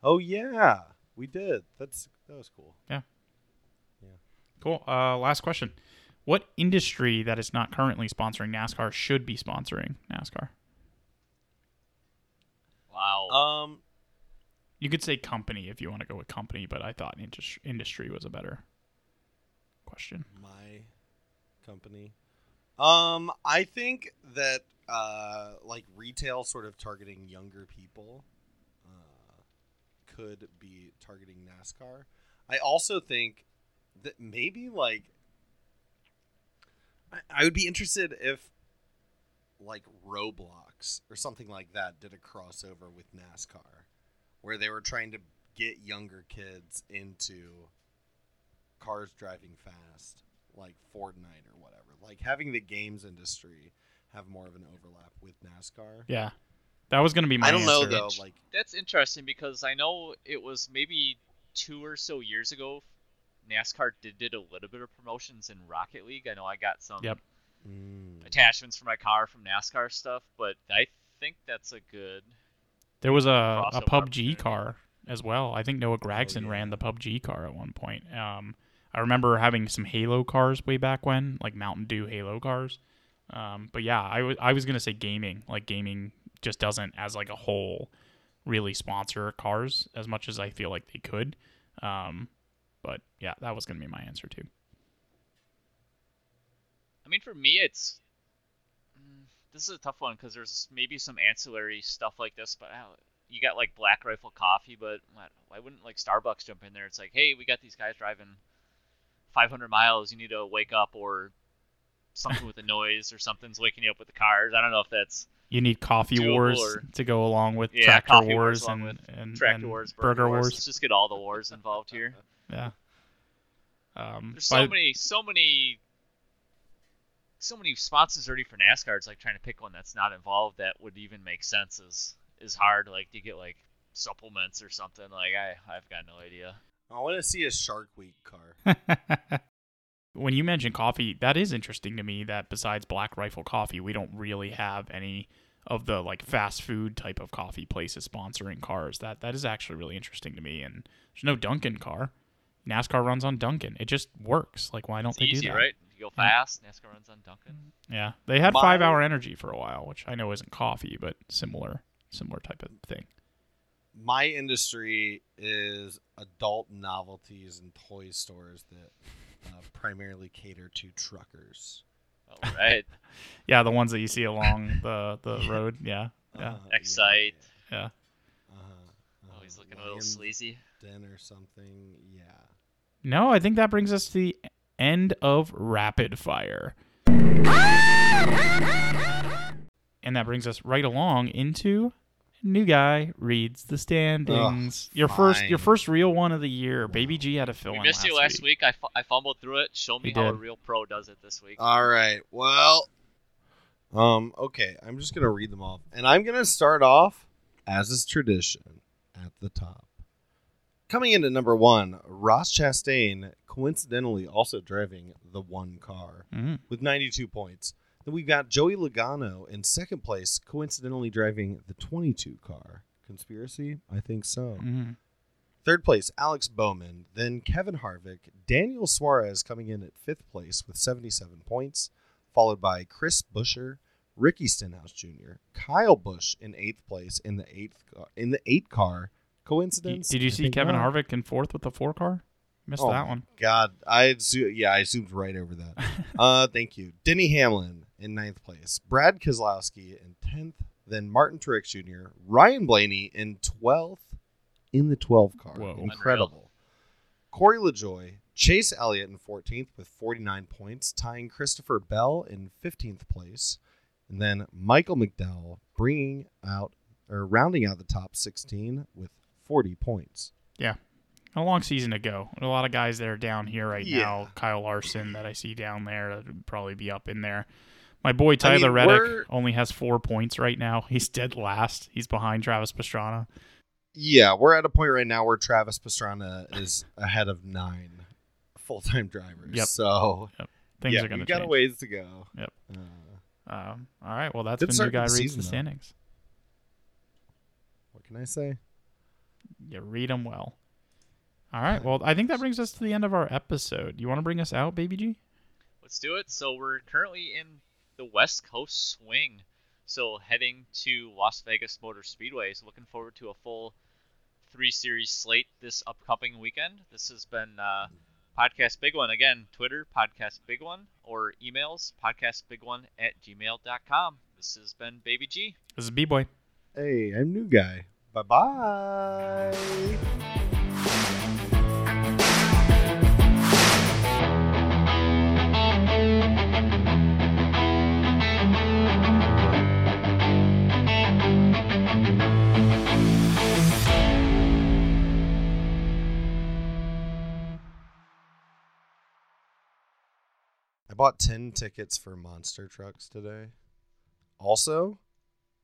Speaker 3: Oh yeah, we did. That's that was cool.
Speaker 1: Cool. Uh, last question. What industry that is not currently sponsoring NASCAR should be sponsoring NASCAR?
Speaker 2: Wow.
Speaker 3: Um,
Speaker 1: You could say company if you want to go with company, but I thought indus- industry was a better question.
Speaker 3: my company. Um, I think that uh, like retail, sort of targeting younger people, uh, could be targeting NASCAR. I also think that maybe like I, I would be interested if like Roblox or something like that did a crossover with NASCAR, where they were trying to get younger kids into cars driving fast, like Fortnite or whatever. Like having the games industry have more of an overlap with NASCAR.
Speaker 1: Yeah, that was going to be my
Speaker 3: I don't know
Speaker 1: answer.
Speaker 3: though, like
Speaker 2: That's interesting because I know it was maybe two or so years ago. NASCAR did, did a little bit of promotions in Rocket League. I know I got some
Speaker 1: Yep.
Speaker 3: mm,
Speaker 2: attachments for my car from NASCAR stuff, but I think that's a good.
Speaker 1: There was a, a PUBG car as well. I think Noah Gragson
Speaker 3: yeah.
Speaker 1: ran the PUBG car at one point. Um, I remember having some Halo cars way back when, like Mountain Dew Halo cars. Um, but yeah, I wa- I was gonna say gaming. Like gaming just doesn't, as like a whole, really sponsor cars as much as I feel like they could. Um, but yeah, that was gonna be my answer too.
Speaker 2: I mean, for me, it's. mm, This is a tough one because there's maybe some ancillary stuff like this, but uh, you got like Black Rifle Coffee, but why- why wouldn't like Starbucks jump in there? It's like, hey, we got these guys driving 500 miles. You need to wake up, or something with the noise, or something's waking you up with the cars. I don't know if that's
Speaker 1: You need Coffee Wars
Speaker 2: or-
Speaker 1: to go along with
Speaker 2: Yeah,
Speaker 1: Tractor Wars,
Speaker 2: Wars along
Speaker 1: and, and
Speaker 2: Tractor
Speaker 1: and
Speaker 2: Wars,
Speaker 1: Burger Wars.
Speaker 2: Let's just get all the wars involved here.
Speaker 1: Yeah. Um,
Speaker 2: There's
Speaker 1: by-
Speaker 2: so many, so many, so many sponsors already for NASCAR. It's like trying to pick one that's not involved that would even make sense is is hard. Like, to get like supplements or something? Like, I I've got no idea.
Speaker 3: I want to see a Shark Week car.
Speaker 1: when when you mention coffee, that is interesting to me. That besides Black Rifle Coffee, we don't really have any of the like fast food type of coffee places sponsoring cars. That that is actually really interesting to me. And there's no Dunkin' car. NASCAR runs on Dunkin'. It just works. Like why don't
Speaker 2: It's
Speaker 1: they
Speaker 2: easy,
Speaker 1: do that?
Speaker 2: right? You go fast. NASCAR runs on Dunkin'.
Speaker 1: Yeah, they had
Speaker 3: My-
Speaker 1: five hour energy for a while, which I know isn't coffee, but similar similar type of thing.
Speaker 3: My industry is adult novelties and toy stores that uh, primarily cater to truckers.
Speaker 2: All right.
Speaker 1: Yeah, the ones that you see along the the road. Yeah, yeah.
Speaker 3: Uh,
Speaker 2: Excite.
Speaker 1: Yeah.
Speaker 3: Uh,
Speaker 2: Oh, he's looking a little sleazy.
Speaker 3: Den or something. Yeah.
Speaker 1: No, I think that brings us to the end of rapid fire. And that brings us right along into new guy reads the standings. your first your first real one of the year. Baby G had to fill
Speaker 2: We
Speaker 1: in
Speaker 2: missed
Speaker 1: last
Speaker 2: you last
Speaker 1: week.
Speaker 2: week. I, fumbled through it. Show me
Speaker 1: You
Speaker 2: how a real pro does it this week.
Speaker 3: All right. Well, um, okay. I'm just gonna read them off, and I'm gonna start off as is tradition at the top. Coming into number one, Ross Chastain, coincidentally also driving the one car
Speaker 1: Mhm.
Speaker 3: with 92 points. Then we've got Joey Logano in second place, coincidentally driving the 22 car. Conspiracy? I think so.
Speaker 1: Mhm.
Speaker 3: Third place, Alex Bowman. Then Kevin Harvick. Daniel Suarez coming in at fifth place with 77 points, followed by Chris Buescher, Ricky Stenhouse Jr., Kyle Busch in eighth place in the eighth in the eight car. Coincidence?
Speaker 1: Did you see Kevin
Speaker 3: not.
Speaker 1: Harvick in fourth with the four car? Missed
Speaker 3: Oh
Speaker 1: that one.
Speaker 3: God, I assu- yeah, I zoomed right over that. uh, thank you, Denny Hamlin in ninth place, Brad Keselowski in tenth, then Martin Truex Jr., Ryan Blaney in twelfth in the twelve car.
Speaker 1: Whoa.
Speaker 3: Incredible. Corey LaJoie, Chase Elliott in fourteenth with forty nine points, tying Christopher Bell in fifteenth place, and then Michael McDowell bringing out or rounding out the top sixteen with forty points. Yeah.
Speaker 1: A long season to go. A lot of guys that are down here right
Speaker 3: Yeah.
Speaker 1: now. Kyle Larson that I see down there would probably be up in there. My boy Tyler
Speaker 3: I mean,
Speaker 1: Reddick
Speaker 3: we're-
Speaker 1: only has four points right now. He's dead last. He's behind Travis Pastrana.
Speaker 3: Yeah, we're at a point right now where Travis Pastrana is ahead of nine full time drivers.
Speaker 1: Yep.
Speaker 3: So
Speaker 1: Things
Speaker 3: yeah,
Speaker 1: are going to
Speaker 3: got
Speaker 1: change.
Speaker 3: a ways to go.
Speaker 1: Yep.
Speaker 3: Uh,
Speaker 1: Um, all right. Well, that's been
Speaker 3: to
Speaker 1: guy reads the
Speaker 3: though.
Speaker 1: standings.
Speaker 3: what can I say?
Speaker 1: You read them well. All right. Well, I think that brings us to the end of our episode. You want to bring us out, Baby G?
Speaker 2: Let's do it. So we're currently in the West Coast swing. So heading to Las Vegas Motor Speedway. So looking forward to a full three series slate this upcoming weekend. This has been uh, Podcast Big One. Again, Twitter, Podcast Big One, or emails, podcastbig1 at gmail.com. This has been Baby G.
Speaker 1: This is B Boy.
Speaker 3: Hey, I'm new guy. Bye bye. I bought 10 tickets for monster trucks today. Also,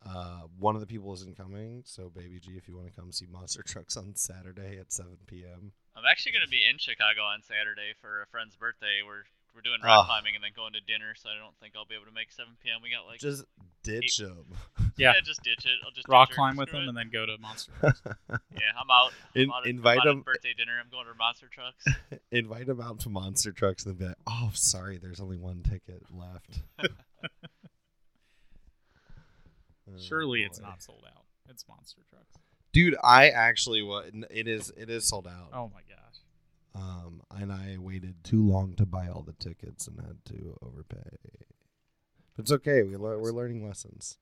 Speaker 3: uh, one of the people isn't coming, so Baby G, if you want to come see monster trucks on Saturday at 7 p.m.
Speaker 2: I'm actually going to be in Chicago on Saturday for a friend's birthday. We're we're doing rock
Speaker 3: Ah.
Speaker 2: climbing and then going to dinner, so I don't think I'll be able to make 7 p.m. We got like
Speaker 3: Just ditch them.
Speaker 1: Yeah.
Speaker 2: just ditch it. I'll just
Speaker 1: Rock climb with them
Speaker 2: it.
Speaker 1: and then go to Monster. Trucks.
Speaker 2: yeah, I'm out. I'm
Speaker 3: In-
Speaker 2: out at-
Speaker 3: invite
Speaker 2: I'm out at
Speaker 3: 'em-
Speaker 2: birthday dinner. I'm going to Monster Trucks.
Speaker 3: Invite them out to monster trucks and then be like, oh, sorry, there's only one ticket left.
Speaker 1: Surely it's not sold out. It's Monster Trucks.
Speaker 3: Dude, I actually was. It is. It is sold out.
Speaker 1: Oh my gosh.
Speaker 3: Um, and I waited too long to buy all the tickets and had to overpay. But it's okay. We lear- we're learning lessons.